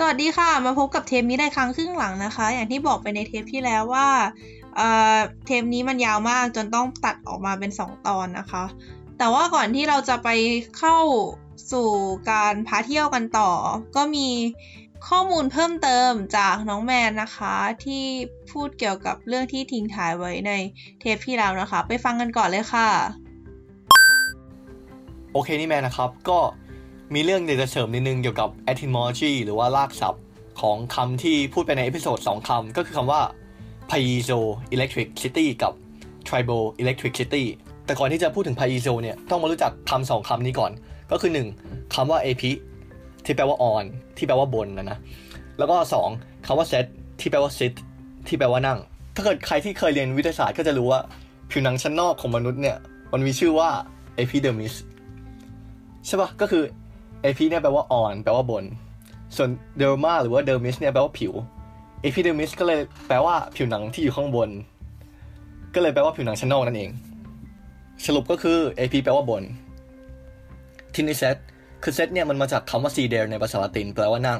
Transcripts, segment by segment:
สวัสดีค่ะมาพบกับเทปนี้ในครั้งครึ่งหลังนะคะ อย่างที่บอกไปในเทปที่แล้วว่าเอ่อเทปนี้มันยาวมากจนต้องตัดออกมาเป็น 2 ตอนนะคะ แต่ว่าก่อนที่เราจะไปเข้าสู่การพาเที่ยวกันต่อ ก็มีข้อมูลเพิ่มเติมจากน้องแมนนะคะ ที่พูดเกี่ยวกับเรื่องที่ทิ้งท้ายไว้ในเทปที่แล้วนะคะ ไปฟังกันก่อนเลยค่ะ โอเคนี่แมนนะครับก็ มีเรื่องอยากจะเสริมนิดนึงเกี่ยวกับ etymology หรือว่ารากศัพท์ของคำที่พูดไปใน episode 2คำก็คือคำว่า piezoelectricity กับ triboelectricity แต่ก่อนที่จะพูดถึง piezo เนี่ยต้องมารู้จักคำสองคำนี้ก่อน ก็คือ 1คำว่า epi ที่แปลว่า on ที่แปลว่าบนนะนะ แล้วก็ 2คำว่า sed ที่แปลว่า sit ที่แปลว่านั่ง ถ้าเกิดใครที่เคยเรียนวิทยาศาสตร์ก็จะรู้ว่า ผิวหนังชั้นนอกของมนุษย์เนี่ยมันมีชื่อว่า epidermis ใช่ปะก็คือ ap เนี่ยแปลว่า on แปลว่าบน ส่วน derma หรือว่า dermis เนี่ยแปลว่าผิว epidermis ก็เลยแปลว่าผิวหนังที่อยู่ข้างบน ก็เลยแปลว่าผิวหนังชั้นนอกนั่นเอง สรุปก็คือ ap แปลว่าบนทีนี้ set คือ set เนี่ยมันมาจากคำว่า seder ในภาษาละติน แปลว่านั่ง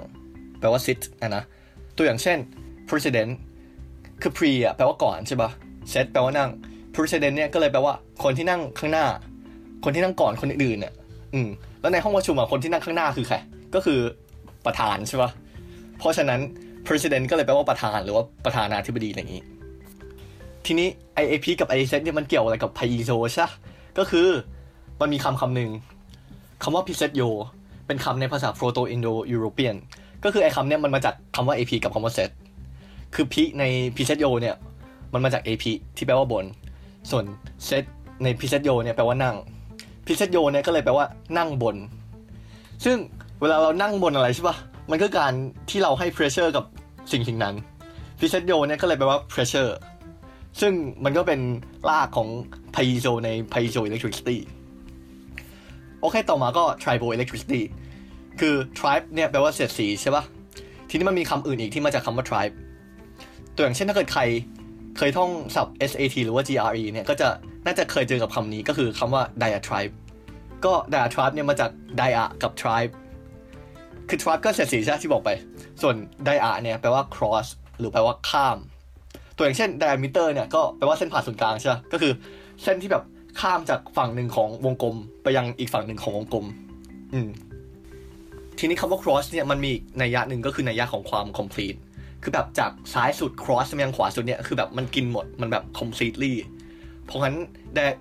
แปลว่า sit นะนะ ตัวอย่างเช่น president คือ pre อะแปลว่าก่อนใช่ปะ set แปลว่านั่ง president เนี่ยก็เลยแปลว่าคนที่นั่งข้างหน้า คนที่นั่งก่อนคนอื่นๆเนี่ยอืม แล้วในห้องประชุมอะคนที่นั่งข้างหน้าคือใครก็คือประธานใช่ปะเพราะฉะนั้น president ก็เลยแปลว่าประธานหรือว่าประธานาธิบดีอะไรอย่างนี้ ทีนี้ IAP กับ ISET เนี่ยมันเกี่ยวอะไรกับ PIEZO ใช่ก็คือมันมีคำคำหนึ่งคำว่า p i s e t y o เป็นคำในภาษา Proto Indo European ก็คือไอ้คำเนี่ยมันมาจากคำว่า AP กับคำว่า set คือ p ใน p i s e t y o เนี่ยมันมาจาก AP ที่แปลว่าบน ส่วน set ใน p i s e t y o เนี่ยแปลว่านั่ง p i s e t y o เนี่ยก็เลยแปลว่านั่งบน ซึ่งเวลาเรานั่งบนอะไรใช่ปะมันก็การที่เราให้ pressure กับสิ่งสิ่งนั้น p i s e t y o เนี่ยก็เลยแปลว่า pressure ซึ่งมันก็เป็นรากของ piezo ใน piezo electricity โอเคต่อมาก็ tribal electricity คือ tribe เนี่ยแปลว่าเสียดสีใช่ปะทีนี้มันมีคำอื่นอีกที่มาจากคำว่า tribe ตัวอย่างเช่นถ้าเกิดใคร เคยท่องศัพท์ SAT หรือว่า GRE เนี่ยก็จะน่าจะเคยเจอกับคำนี้ก็คือคำว่า diatribe ก็ diatribe เนี่ยมาจาก dia กับ tribe คือ tribe ก็เสียสีใช่ไหมที่บอกไป ส่วน dia เนี่ยแปลว่า cross หรือแปลว่าข้าม ตัวอย่างเช่น diameter เนี่ยก็แปลว่าเส้นผ่าศูนย์กลางใช่ไหมก็คือเส้นที่แบบข้ามจากฝั่งหนึ่งของวงกลม ไปยังอีกฝั่งหนึ่งของวงกลม อืมทีนี้คำว่า cross เนี่ยมันมีในยยะหนึ่งก็คือในยยะของความ complete คือแบบจากซ้ายสุด cross ไปยังขวาสุดเนี่ย คือแบบมันกินหมด มันแบบ completely เพราะงั้น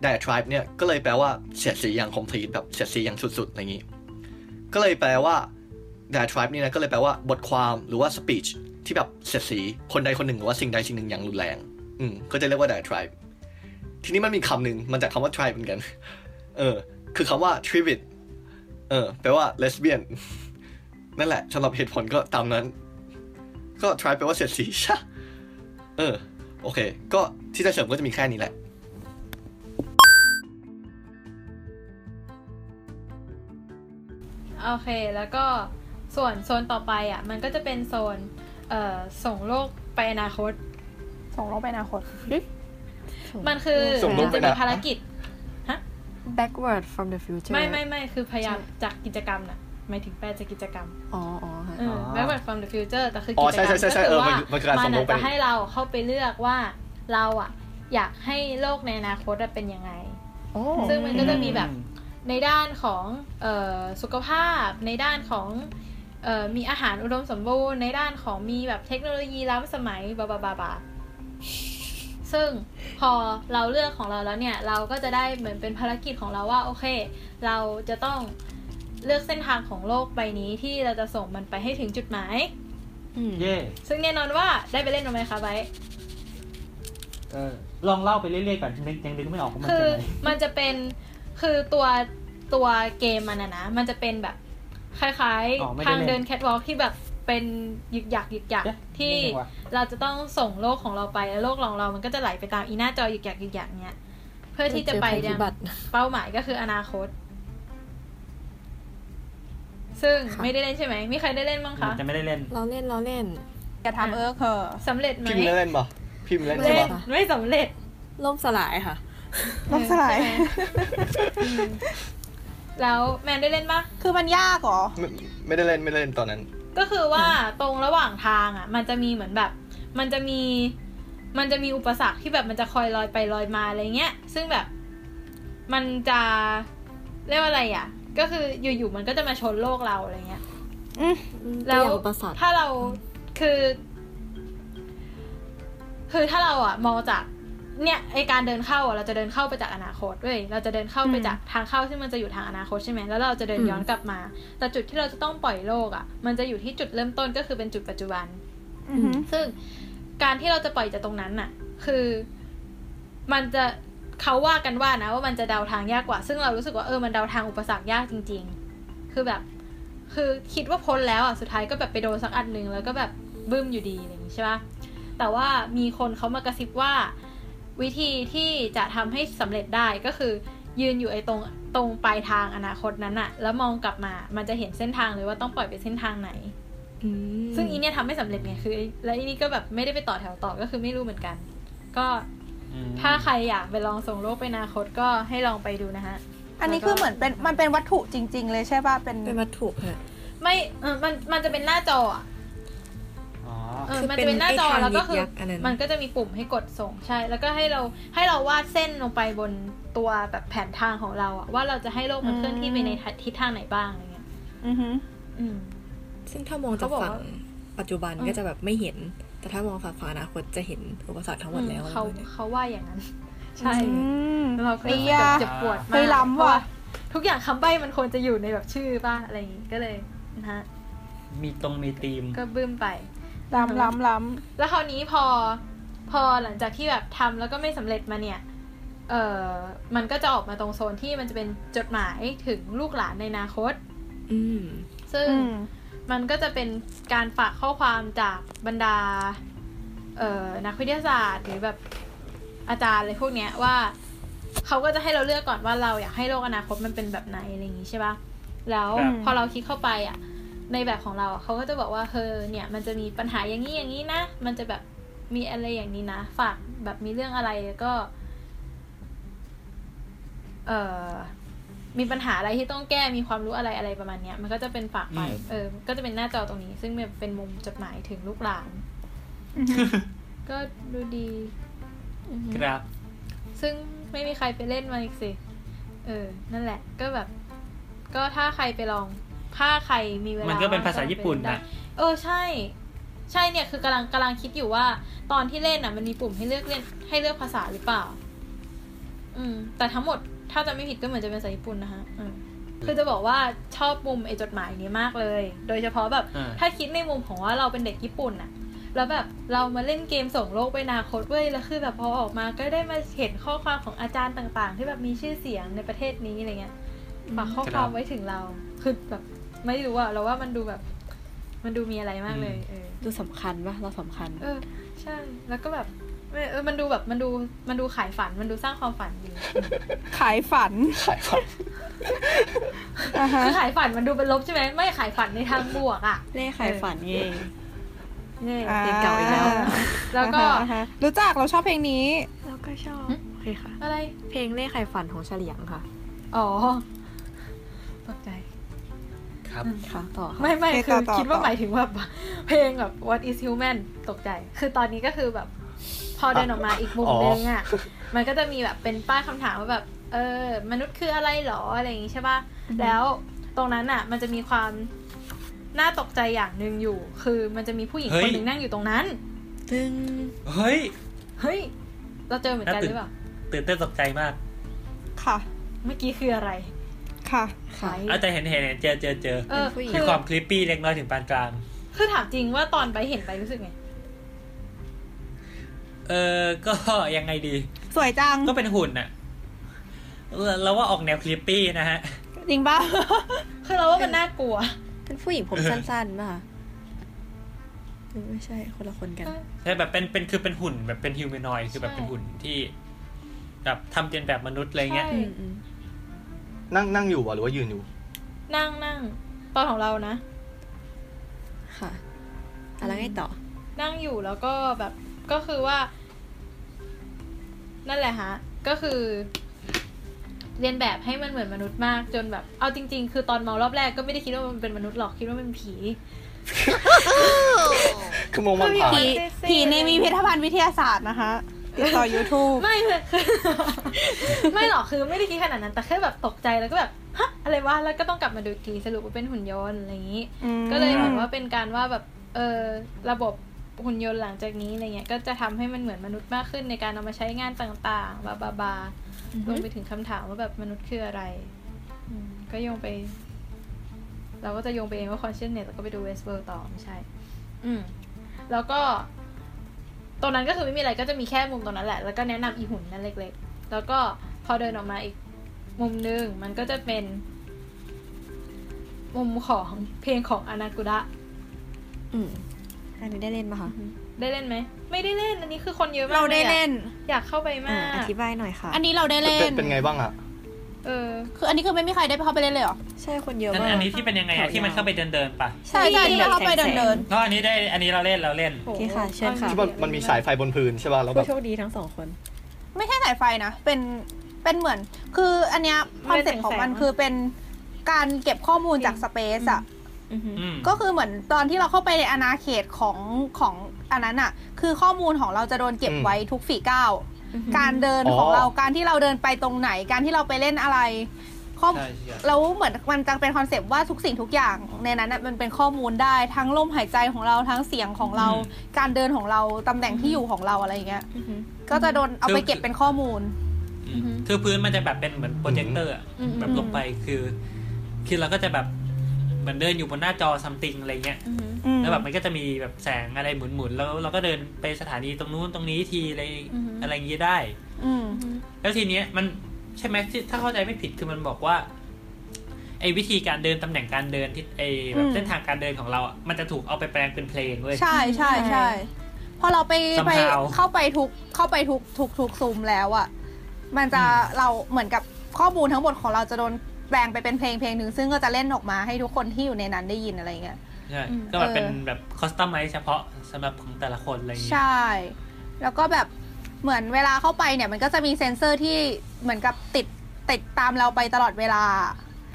diatribe เนี่ย ก็เลยแปลว่าเสียดสีอย่าง complete แบบเสียดสีอย่างสุดๆ อะไรอย่างนี้ ก็เลยแปลว่า diatribe นี่นะ ก็เลยแปลว่าบทความหรือว่า speech ที่แบบเสียดสีคนใดคนหนึ่งหรือว่าสิ่งใดสิ่งหนึ่งอย่างรุนแรง อืม ก็จะเรียกว่า diatribe ทีนี้มันมีคำหนึ่งมันจากคำว่า tribe เหมือนกัน เออ คือคำว่า trivit เออ แปลว่า lesbian นั่นแหละสำหรับเหตุผลก็ตามนั้น ก็ tribe แปลว่าเสียดสีใช่เออ โอเค ก็ที่จะเสริมก็จะมีแค่นี้แหละโอเค แล้วก็ส่วนโซนต่อไปอะ มันก็จะเป็นโซน เอ่อ ส่งโลกไปอนาคต ส่งโลกไปอนาคต มันคือส่งโลกมันไปจะอมีนาคตภารกิจ backward from the future ไม่ไม่ไม่คือพยายามจากกิจกรรมน่ะ หมายถึงแปลจากกิจกรรม อ๋ออ๋อฮะเออ backward from the future แต่คืออ๋กิอจใช่กรรมใช่ใช่ก็ใช่คือเออว่ามันมันคือการส่งโลกไปจะให้เราเข้าไปเลือกว่าเราอะ อยากให้โลกในอนาคตอะเป็นยังไงโอ้ซึ่งมันก็จะมีแบบในด้านของเออสุขภาพ ในด้านของเออมีอาหารอุดมสมบูรณ์ ในด้านของมีแบบเทคโนโลยีล้ำสมัยบาบาบาบาซึ่งพอเราเลือกของเราแล้วเนี่ย เราก็จะได้เหมือนเป็นภารกิจของเราว่า โอเค เราจะต้อง เลือกเส้นทางของโลกใบนี้ที่เราจะส่งมันไปให้ถึงจุดหมายอืมเย่ซึ่งแน่นอนว่าได้ไปเล่นมาไหมคะไบร์ทเออลองเล่าไปเรื่อยๆก่อนยังยังนึกไม่ออกว่ามันคืเป็อนอะไรมันจะเป็นคือตัวตัวเกมมันนะนะ มันจะเป็นแบบคล้ายอ๋อไม่ๆได้ทางเล่นเดินแคทวอล์กที่แบบเป็นยึกยักยึกยักเอ๊ะที่ไม่รู้ว่ะเราจะต้องส่งโลกของเราไปแล้วโลกของเรามันก็จะไหลไปตามอีหน้าจอยึกยักยึกยักเนี้ย เพื่อที่จะไปเจอภัยยัพิงบัติเป้าหมายก็คืออนาคต ซึ่งค่ะไม่ได้เล่นใช่ไหมมีใครได้เล่นบ้างคะจะไม่ได้เล่น เราเล่นเราเล่นจะทำเออเคอสำเร็จไหมพิมพ์เล่นปะพิมพ์เล่นไม่ใช่เล่นปะไม่สำเร็จล่มสลายค่ะล่มสลายใช่ไหมอืมแล้วแมนได้เล่นปะคือมันยากเหรอไม่ไม่ได้เล่นไม่ได้เล่นตอนนั้น ก็คือว่าตรงระหว่างทางอะ มันจะมีเหมือนแบบ มันจะมี มันจะมีอุปสรรคที่แบบมันจะคอยลอยไปลอยมาอะไรเงี้ย ซึ่งแบบ มันจะเรียกว่าอะไรอะ ก็คืออยู่ๆมันก็จะมาชนโลกเราอะไรเงี้ยแล้แล้ววอุปสรรคถ้าเราคือ คือถ้าเราอะมองจาก เนี่ยไอการเดินเข้าอะเราจะเดินเข้าไปจากอนาคตเว้ยเราจะเดินเข้าไปจากทางเข้าซึ่งมันจะอยู่ทางอนาคตใช่ไหมแล้วเราจะเดินย้อนกลับมา แต่จุดที่เราจะต้องปล่อยโลกอะมันจะอยู่ที่จุดเริ่มต้นก็คือเป็นจุดปัจจุบันอือหือซึ่งการที่เราจะปล่อยจากตรงนั้นน่ะ คือ มันจะ เขาว่ากันว่านะว่ามันจะเดาทางยากกว่า ซึ่งเรารู้สึกว่าเออมันเดาทางอุปสรรคยากจริง ๆ คือแบบ คือคิดว่าพ้นแล้วอะสุดท้ายก็แบบไปโดนสักอันหนึ่งแล้วก็แบบบึ้มอยู่ดีอะไรอย่างงี้ใช่ปะแต่ว่ามีคนเขามากระซิบว่า วิธีที่จะทำให้สำเร็จได้ก็คือ ยืนอยู่ไอ้ตรงตรงปลายทางอนาคตนั้นอะแล้วมองกลับมา มันจะเห็นเส้นทางเลยว่าต้องปล่อยไปเส้นทางไหนอืมซึ่งอีเนี่ยทำไม่สำเร็จไงคือ แล้วอีนี่ก็แบบไม่ได้ไปต่อแถวต่อก็คือไม่รู้เหมือนกัน ก็อืม ถ้าใครอยากไปลองส่งโลกไปอนาคตก็ให้ลองไปดูนะฮะ อันนี้คือเหมือนเป็นมันเป็นวัตถุจริง ๆ เลยใช่ป่ะ เป็นเป็นวัตถุค่ะ ไม่เออมันมันจะเป็นหน้าจออะอ๋อเออคือมันจะเป็นหน้าจอเป็นไอ้ทางแล้วก็คือยักษ์อันนั้นมันก็จะมีปุ่มให้กดส่งใช่ แล้วก็ให้เราให้เราวาดเส้นลงไปบนตัวแบบแผนทางของเราอะว่าเราจะให้โลกมันเคลื่อนที่ไปในทิศทางไหนบ้างอะไรเงี้ย อือหืออืมซึ่งถ้ามองจากเขาบอกฝั่งว่าปัจจุบันอืมก็จะแบบไม่เห็น แต่ถ้ามองฝั่งฝั่งอนาคตจะเห็นอุปสรรคทั้งหมดแล้วอืเขาอะไรแบบนี้เขาว่าอย่างนั้น ใช่อืมแล้วเราก็ไอ้รู้สึกยาแบบเจ็บปวดมากเฮ้ยล้ำว่ะเพราทุกอย่างคำใบ้มันควรจะอยู่ในแบบชื่อป่ะอะไรอย่างงี้ก็เลยนะฮะมีตรงมีธีมก็บึ้มไปล้ำล้ำล้แล้วคราวนี้พอพอหลังจากที่แบบทำแล้วก็ไม่สำเร็จมาเนี่ย เออมันก็จะออกมาตรงโซนที่มันจะเป็นจดหมายถึงลูกหลานในอนาคต อืมซึ่งอื มันก็จะเป็นการฝากข้อความจากบรรดาเอ่อนักวิทยาศาสตร์ หรือแบบอาจารย์อะไรพวกเนี้ยว่าเขาก็จะให้เราเลือกก่อนว่าเราอยากให้โลกอนาคตมันเป็นแบบไหนอะไรอย่างงี้ใช่ปะแล้วพอเราคิดเข้าไปอะ ในแบบของเราเขาก็จะบอกว่าเธอเนี่ย มันจะมีปัญหาอย่างนี้อย่างนี้นะ มันจะแบบมีอะไรอย่างนี้นะ ฝากแบบมีเรื่องอะไรก็ เอ่อ มีปัญหาอะไรที่ต้องแก้มีความรู้อะไรอะไรประมาณเนี้ย มันก็จะเป็นฝากไปอืมเออ ก็จะเป็นหน้าจอตรงนี้ ซึ่งมันเป็นมุมจดหมายถึงลูกหลานอือหือก็ดูดีอือหือครับ ซึ่งไม่มีใครไปเล่นมาอีกสิ เออ นั่นแหละ ก็แบบ ก็ถ้าใครไปลอง ถ้าใครมีเวลามัมันก็เป็นภาษาญี่ปุ่นนะ เออ ใช่ ใช่เนี่ย คือกำลังกำลังคิดอยู่ว่า ตอนที่เล่นอะ มันมีปุ่มให้เลือกเล่น ให้เลือกภาษาหรือเปล่า อืม แต่ทั้งหมด ถ้าจะไม่ผิดก็เหมือนจะเป็นภาษาญี่ปุ่นนะคะอืมคือจะบอกว่าชอบมุมไอ้จดหมายนี้มากเลย โดยเฉพาะแบบอ่าถ้าคิดในมุมของว่าเราเป็นเด็กญี่ปุ่นอะแล้วแบบเรามาเล่นเกมส่งโลกไปอนาคตเว้ยแล้วคือแบบพอออกมาก็ได้มาเห็นข้อความของอาจารย์ต่าง ๆ ที่แบบมีชื่อเสียงในประเทศนี้อะไรเงี้ยฝากข้อความไว้ถึงเราคือแบบไม่รู้อะเราว่ามันดูแบบ มันดูมีอะไรมากเลยเออดูสำคัญปะเราสำคัญ เออ ใช่แล้วก็แบบ เออเออมันดูแบบมันดูมันดูขายฝันมันดูสร้างความฝันดีขายฝันขายครับอ่าฮะคือขายฝันมันดูเป็นลบใช่ไหมไม่ขายฝันในทางบวกอะเล่ขายฝันไงนี่อ่าเพลงเก่าอีกแล้ว แล้วก็อ่าฮะรู้จักเราชอบเพลงนี้เราก็ชอบหึโอเคค่ะ อะไรเพลงเล่ขายฝันของเฉลียงค่ะ อ๋อตกใจครับค่ะต่อค่ะไม่ไม่เพลงคือต่อคิดว่าต่อหมายถึงว่าเพลงแบบ What is human ตกใจ คือตอนนี้ก็คือแบบ พอเดินออกมาอีกมุมอ๋อนึงอะ มันก็จะมีแบบเป็นป้ายคำถามว่าแบบ เออ มนุษย์คืออะไรหรออะไรอย่างงี้ใช่ป่ะ แล้วตรงนั้นอะ มันจะมีความน่าตกใจอย่างหนึ่งอยู่ คือมันจะมีผู้หญิงเฮ้ยคนหนึ่งนั่งอยู่ตรงนั้นตึงเฮ้ย เฮ้ย เราเจอเหมือนกันน่าตื่หนรือเปล่า ตื่นเต้นตกใจมาก ค่ะ เมื่อกี้คืออะไร ค่ะค่ะไหนเอาแต่เห็นเห็นเห็นเจอเจอเจอเออผู้หญิงมีคือความคลิปปี้เล็กน้อยถึงปานกลาง คือถามจริงว่าตอนไปเห็นไปรู้สึกไง เออก็ยังไงดี สวยจัง ก็เป็นหุ่นน่ะเราว่าออกแนวคลิปปี้นะฮะ จริงป่ะคือเราว่ามันน่ากลัว เป็นผู้หญิงผมสั้นๆป่ะคะหรือไม่ใช่คนละคนกัน ใช่แบบเป็นเป็นคือเป็นหุ่นแบบเป็นฮิวแมนอยคือแบบเป็นหุ่นที่แบบทำเรียนแบบมนุษย์อะไรเงี้ยใช่อืมอืมนั่งนั่งอยู่วะหรือว่ายืนอยู่ นั่งนั่งตอนของเรานะ ค่ะอะไรไงต่อ นั่งอยู่แล้วก็แบบก็คือว่า นั่นแหละฮะ ก็คือตเรียนแบบให้มันเหมือนมนุษย์มากจนแบบ เอาจริง ๆ คือตอนเมารอบแรกก็ไม่ได้คิดว่ามันเป็นมนุษย์หรอกคิดว่ามันเป็นผี คือมองมันผ่านผีผีในมีพิพิธภัณฑ์วิทยาศาสตร์นะคะติดต่อ YouTube ไม่เลยคือไม่หรอกคือไม่ได้คิดขนาดนั้น แต่แค่แบบตกใจแล้วก็แบบฮะอะไรวะแล้วก็ต้องกลับมาดูอีกทีสรุปว่าเป็นหุ่นยนต์อะไรอย่างนี้อืมก็เลยเหมือนว่าเป็นการว่าแบบเออระบบ หุ่นยนต์หลังจากนี้อะไรเงี้ยก็จะทำให้มันเหมือนมนุษย์มากขึ้นในการเอามาใช้งานต่างๆบาบาบารวมไปถึงคำถามว่าแบบมนุษย์คืออะไรอืมก็โยงไป เราก็จะโยงไปเองว่า consciousness แล้วก็ไปดู Westworld ต่อไม่ใช่ อืม แล้วก็ตรงนั้นก็คือไม่มีอะไรก็จะมีแค่มุมตรงนั้นแหละ แล้วก็แนะนำอีหุ่นนั่นเล็ก ๆ แล้วก็พอเดินออกมาอีกมุมหนึงมันก็จะเป็น มุมของเพลงของอนากุระอืม อันนี้ได้เล่นปะคะได้เล่นไหม ไม่ได้เล่น อันนี้คือคนเยอะมากเราได้เล่น อยากเข้าไปมาอ่ากอธิบายหน่อยค่ะ อันนี้เราได้เล่เป็นนเป็นไงบ้างอะเออ คืออันนี้คือไม่มีใครได้เข้าไปเล่นเลยเหรอ ใช่คนเยอะอันมาก อันนี้ที่เป็นยังไงอะที่มันเข้าไปเดินเดินๆปะใช่ใช่ที่เราเข้าไปเดินเดินเพราะอันนี้ได้ อันนี้เราเล่นเราเล่นโอเคค่ะ เชิญค่ะที่มันมันมีสายไฟบนพื้นใช่ป่ะแล้วแบผู้บโโชคดีทั้งสองคน ไม่ใช่สายไฟนะ เป็นเป็นเหมือน คืออันเนี้ย concept ของมันคือเป็นการเก็บข้อมูลจาก space อะอือหืออืม ก็คือเหมือนตอนที่เราเข้าไปในอาณาเขตของของอันนั้นอะคือข้อมูลของเราจะโดนเก็บไว้ทุกฝีก้าวอือหือการเดินของเราการที่เราเดินไปตรงไหน การที่เราไปเล่นอะไรข้อใช่ใช่แล้วเหมือนมันจะเป็น concept ว่าทุกสิ่งทุกอย่างในนั้นน่ะมันเป็นข้อมูลได้ทั้งลมหายใจของเราทั้งเสียงของเราอืมการเดินของเราตำแหน่งที่อยู่ของเราอะไรอย่างเงี้ยอือหือก็จะโดนเอาไปเก็บเป็นข้อมูลอืมคือพื้นมันจะแบบเป็นเหมือนโปรเจคเตอร์อะอืมแบบลงไปคือ คือเราก็จะแบบ เหมือนเดินอยู่บนหน้าจอซัมติงอะไรเงี้ยอือหืออืมแล้วแบบมันก็จะมีแบบแสงอะไรหมุนๆแล้วเราก็เดินไปสถานีตรงนู้นตรงนี้ทีอะไรอือฮึอะไรอย่างงี้ได้อืมแล้วทีเนี้ยมันใช่ไหมที่ถ้าเข้าใจไม่ผิดคือมันบอกว่าไอ้วิธีการเดินตำแหน่งการเดินที่ไอ้แบอืบมเส้นทางการเดินของเราอะมันจะถูกเอาไปแปลงเป็นเพลงเว้ยใช่ใช่ใช่พอเราไปไป Somehow เข้าไปทุกเข้าไปทุกทุกทุกซูมแล้วอะมันจะอืมเราเหมือนกับข้อมูลทั้งหมดของเราจะโดน แปลงไปเป็นเพลงเพลงหนึ่งซึ่งก็จะเล่นออกมาให้ทุกคนที่อยู่ในนั้นได้ยินอะไรเงี้ยใช่อืมก็แบบเป็นเออแบบคอสตอมไมเฉพาะสำหรับของแต่ละคนอะไรอย่างงี้ใช่ แล้วก็แบบเหมือนเวลาเข้าไปเนี่ย มันก็จะมีเซ็นเซอร์ที่เหมือนกับติดติดตามเราไปตลอดเวลา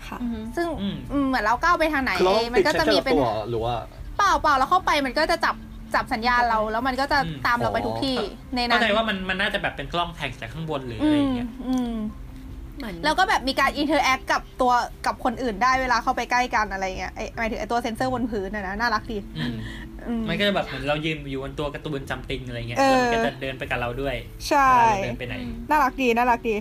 ค่ะอือหือซึ่งอืมอืมเหมือนเราก้าวไปทางไหนคือเราต้องมัติดก็เซนจะเซอมีร์เป็นตัวหรือว่าเปล่าเปล่าแล้วเข้าไปมันก็จะจับจับสัญญาณเราแล้วมันก็จะอืมตามเราไปทุกที่ในนั้เข้านใจว่ามันมันน่าจะแบบเป็นกล้องแทงจากข้างบนหรืออือะไรอมย่างเงี้ยอืม เหมือน แล้วก็แบบมีการอินเทอร์แอคกับตัวกับคนอื่นได้เวลาเข้าไปใกล้กันอะไรเงี้ยไอ้หมายถึงไอ้ตัวเซ็นเซอร์บนพื้นนะนะน่ารักดีอืมอืมมันก็จะแบบเหมือนเรายืนอยู่บนตัวการ์ตูนจัมติงอะไรเงี้ยเอแล้วอมันก็จะเดินไปกับเราด้วย ใช่เวลาเราเดินไปไหนน่ารักดีน่ารักดี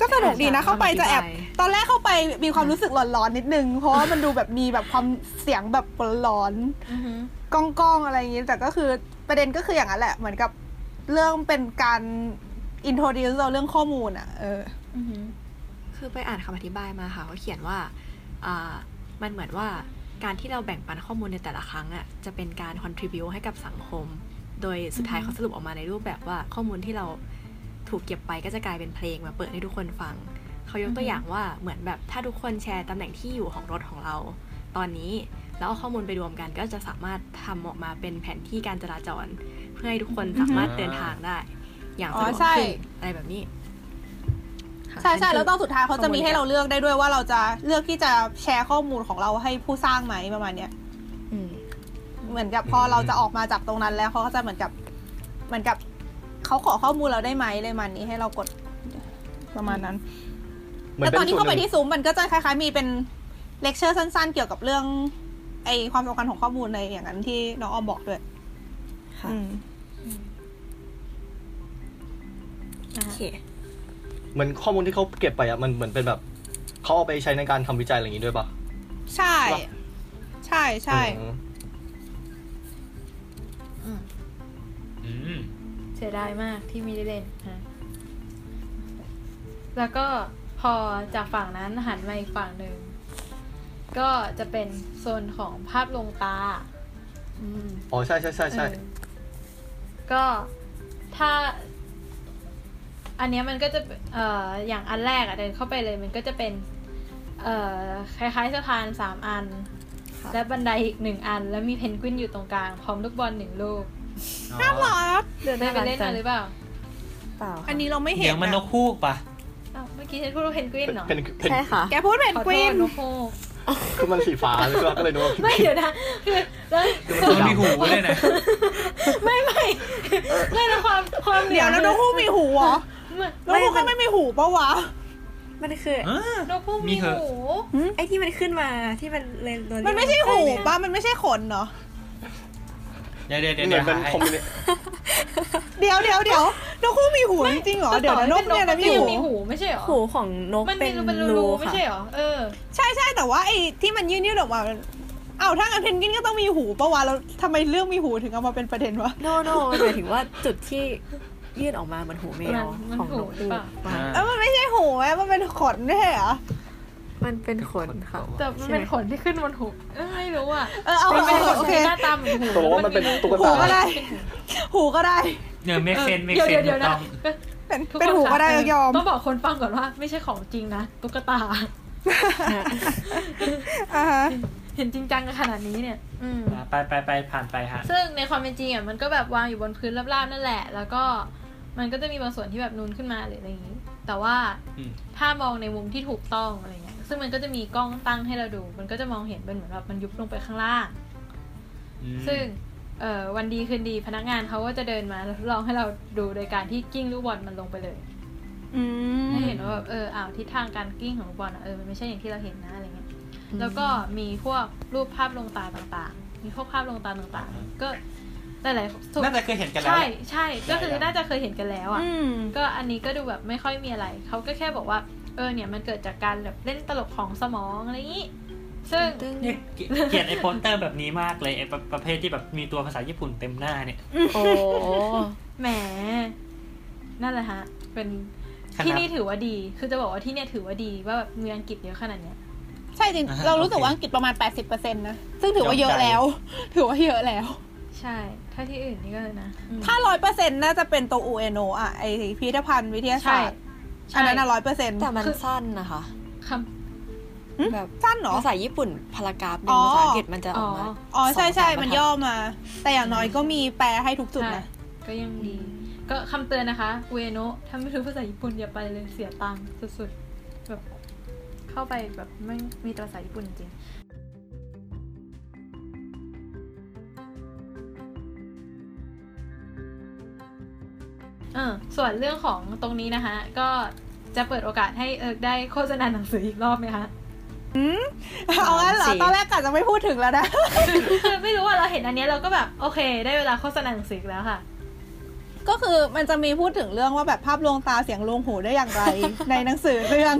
ก็สนุกดีนะเข้าไปจะแอบ ตอนแรกเข้าไปมีความรู้สึกหลอนๆนิดนึง เพราะว่ามันดูแบบมีแบบความเสียงแบบหลอนอือหือๆก้องๆอะไรอย่างงี้ แต่ก็คือประเด็นก็คืออย่างนั้นแหละ เหมือนกับเรื่องเป็นการอินโทรดิวเราเรื่องข้อมูลอะ เอออือหือ คือไปอ่านคำอธิบายมาค่ะเขาเขียนว่าอ่า มันเหมือนว่าการที่เราแบ่งปันข้อมูลในแต่ละครั้งอะจะเป็นการ contribu ให้กับสังคม โดยสุดท้ายเขาสรุปออกมาในรูปแบบว่าข้อมูลที่เราถูกเก็บไปก็จะกลายเป็นเพลงมาเปิดให้ทุกคนฟัง เขายกตัวอย่างว่าเหมือนแบบถ้าทุกคนแชร์ตำแหน่งที่อยู่ของรถของเรา ตอนนี้แล้วเอาข้อมูลไปรวมกันก็จะสามารถทำออกมาเป็นแผนที่การจราจร เพื่อให้ทุกคนสามารถเดินทางได้ อย่างสะดวกขึ้นอะไรแบบนี้ ใช่ใช่นั่นคืแล้วตอนสุดท้ายเขาจะมีให้เราข้อลเลือกได้ด้วยว่าเราจะเลือกที่จะแชร์ข้อมูลของเราให้ผู้สร้างไหมประมาณเนี้ยอืมเหมือนกับพอเราจะออกมาจากตรงนั้นแล้วเขาก็จะเหมือนกับเหมือนกับเขาขอข้อมูลเราได้ไหมเลยมันนี้ให้เรากดประมาณนั้นเหมือนแต่เป็ตอนนที่ส่วนเข้าหไปนึ่งที่ซูมมันก็จะคล้ายๆ มีเป็นเลคเชอร์สั้น ๆ เกี่ยวกับเรื่อง ไอความสำคัญของข้อมูลในอย่างนั้นที่น้องออมบอกด้วยค่ะอืมโอเค เหมือนข้อมูลที่เขาเก็บไปอะมันเหมือนเป็นแบบเขาเอาไปใช้ในการทำวิจัยอะไรอย่างงี้ด้วยป่ะใช่หรอใช่ ใช่อืมอืมเสียดายมากที่ไม่ได้เล่นฮะแล้วก็พอจากฝั่งนั้นหันมาอีกฝั่งหนึ่งก็จะเป็นโซนของภาพลวงตาอืมอ๋อใช่ใช่ใช่ใช่เออก็ถ้า อันเนี้ยมันก็จะเอ่ออย่างอันแรกอะเดินเข้าไปเลยมันก็จะเป็นเอ่อคล้ายๆสะพานสามอันค่ะและบันไดอีกหนึ่งอัน แล้วมีเพนกวินอยู่ตรงกลางพร้อมลูกบอลหนึ่งลูกน่ารักเดินได้ไปเล่นจัมางหรือเปล่าเปล่าค่ะอันนี้เราไม่เห็นเสียงมันนนะกฮูกปะอ้าวเมื่อกี้ฉันพูดว่าเพนกวินเหรอเป็นเป็นใช่ค่ะ แกพูดเป็นขอคโทวีษนนกฮูกคือมันสีฟ้าเลยก็เลยนึกว่าไม่เดี๋ยวนะคือแล้วมันมีหูเลยนะไม่ไม่ไม่แล้วความความหนืเดี๋ยวนะนกฮูกมีหูเหรอ ไม่นกฮูกก็ไม่มีหูปะวะ มันคือ นกฮูกมีมีเหอะหู ไอ้ที่มันขึ้นมาที่มันเลยโดมันไม่ใช่หูปะมันไม่ใช่ขนเนาะเดี๋ยวเดี๋ยวเดี๋ยวเหมืเดี๋อยนวเป็นหาคอมมิวนิเดี๋ยวเดี๋ยวเดี๋ยวนกฮูกมีหูจริงๆเหรอเดี๋ยวนะนกเนี่ยนะมัมีก็หูมีหูไม่ใช่เหรอหูของนกมันเป็มีนรูเป็นรูรูไม่ค่ะใช่เหรอเออใช่ใช่แต่ว่าไอ้ที่มันยื่นยืดออกมาเอ้าถ้างั้นเพนกวินก็ต้องมีหูปะวะแล้วทำไมเรื่องมีหูถึงเอามาเป็นประเด็นวะโนโนมันหมายถึงว่าจุดที่ ยื่นออกมาเหมือนหูแมวมันของหูนกหรือฮูเปล่ามาเอ้ามันไม่ใช่หูแม่มันเป็นขนไม่ใช่เหรอ มันเป็นขนค่ะ แต่มันเป็นขนที่ขึ้นบนหูเอ้ยไม่รู้อะเออเอามันเป็นขนโอเค ที่หน้าตาเหมือนหูตกลงว่ามันเป็นตุ๊กหูตา ก็ได้ หูก็ได้ เนี่ยเมกเซนเมกเดี๋ยวเซนเดี๋ยวต้นะองเป็นทุคเป็นหูก็ได้ยอมต้องบอกคนฟังก่อนว่า ไม่ใช่ของจริงนะตุ๊กตา อ่าฮะเห็นจริงจังกันขนาดนี้เนี่ย อืม ไปไปไปผ่านไปฮะซึ่งในความเป็นจริงอะมันก็แบบวางอยู่บนพื้นราบๆนั่นแหละ แล้วก็ มันก็จะมีบางส่วนที่แบบนูนขึ้นมาหรืออะไรอย่างนี้ แต่ว่าอืมถ้ามองในมุมที่ถูกต้องอะไรเงี้ย ซึ่งมันก็จะมีกล้องตั้งให้เราดู มันก็จะมองเห็นเป็นเหมือนแบบมันยุบลงไปข้างล่างอืมซึ่งเอ่อวันดีคืนดีพนักงานเขาก็จะเดินมาแล้วลองให้เราดูโดยการที่กิ้งลูกบอลมันลงไปเลยอืมให้เห็นว่าแบบเอออ้าวทิศทางการกิ้งของลูกบอลอะเออมันไม่ใช่อย่างที่เราเห็นนะอะไรเงี้ย แล้วก็มีพวกรูปภาพลวงตาต่างๆ มีพวกภาพลวงตาต่างๆ ก็ หลายๆคนน่าจะเคยเห็นกันแล้วใช่แหละใช่ก็คือน่าจะเคยเห็นกันแล้วอะอืมก็อันนี้ก็ดูแบบไม่ค่อยมีอะไรเขาก็แค่บอกว่า เออเนี่ยมันเกิดจากการแบบเล่นตลกของสมองอะไรอย่างนี้ซึ่งเนี่ยเกลียดเกลียดไอ้โปสเตอร์แบบนี้มากเลยไอ้ประประเภทที่แบบมีตัวภาษาญี่ปุ่นเต็มหน้าเนี่ย โอ้แหม นั่นแหละฮะ เป็นขนาดที่นี่ถือว่าดี คือจะบอกว่าที่เนี่ยถือว่าดีว่าแบบเมืองอังกฤษเยอะขนาดเนี้ยใช่จริงอ่าฮะเรารู้สึกโอเคว่าอังกฤษประมาณ 80%นะ ซึ่งถือว่าเยอะยอมใจแล้ว ถือว่าเยอะแล้ว ใช่ ถ้าที่อื่นนี่ก็นะอืม ถ้าร้อยเปอร์เซ็นต์น่าจะเป็นตัวอูเอโนอะไอพิพิธภัณฑ์วิทยาใช่ศาสตร์อันนั้นร้อยเปอร์เซ็นต์แต่มันสั้นนะคะคแบบ สั้นเหรอ ภาษาญี่ปุ่นพารากราฟหนึ่อ๋งอ ภาษาอังกฤษมันจะออกมาอ๋อ อ๋อใช่ใช่สงสามมันบรรทัดย่อมา แต่อย่างน้อยก็มีแปลให้ทุกำจุดใช่นะก็ยังดี ก็คำเตือนนะคะเวโนะถ้าไม่รู้ภาษาญี่ปุ่นอย่าไปเลยเสียตังค์สุดๆ แบบเข้าไปแบบไม่มีแต่ภาษาญี่ปุ่นจริง ออส่วนเรื่องของตรงนี้นะคะ ก็จะเปิดโอกาสให้เอิร์กได้โฆษณาหนังสืออีกรอบไหมคะเอางั้นเหรอสิตอนแรกกะจะไม่พูดถึงแล้วนะคือไม่รู้ว่าเราเห็นอันเนี้ยเราก็แบบ โอเค ได้เวลาโฆษณาหนังสืออีกแล้วค่ะ ก็คือมันจะมีพูดถึงเรื่องว่าแบบภาพลวงตาเสียงลวงหูได้อย่างไร ในหนังสือเรื่อง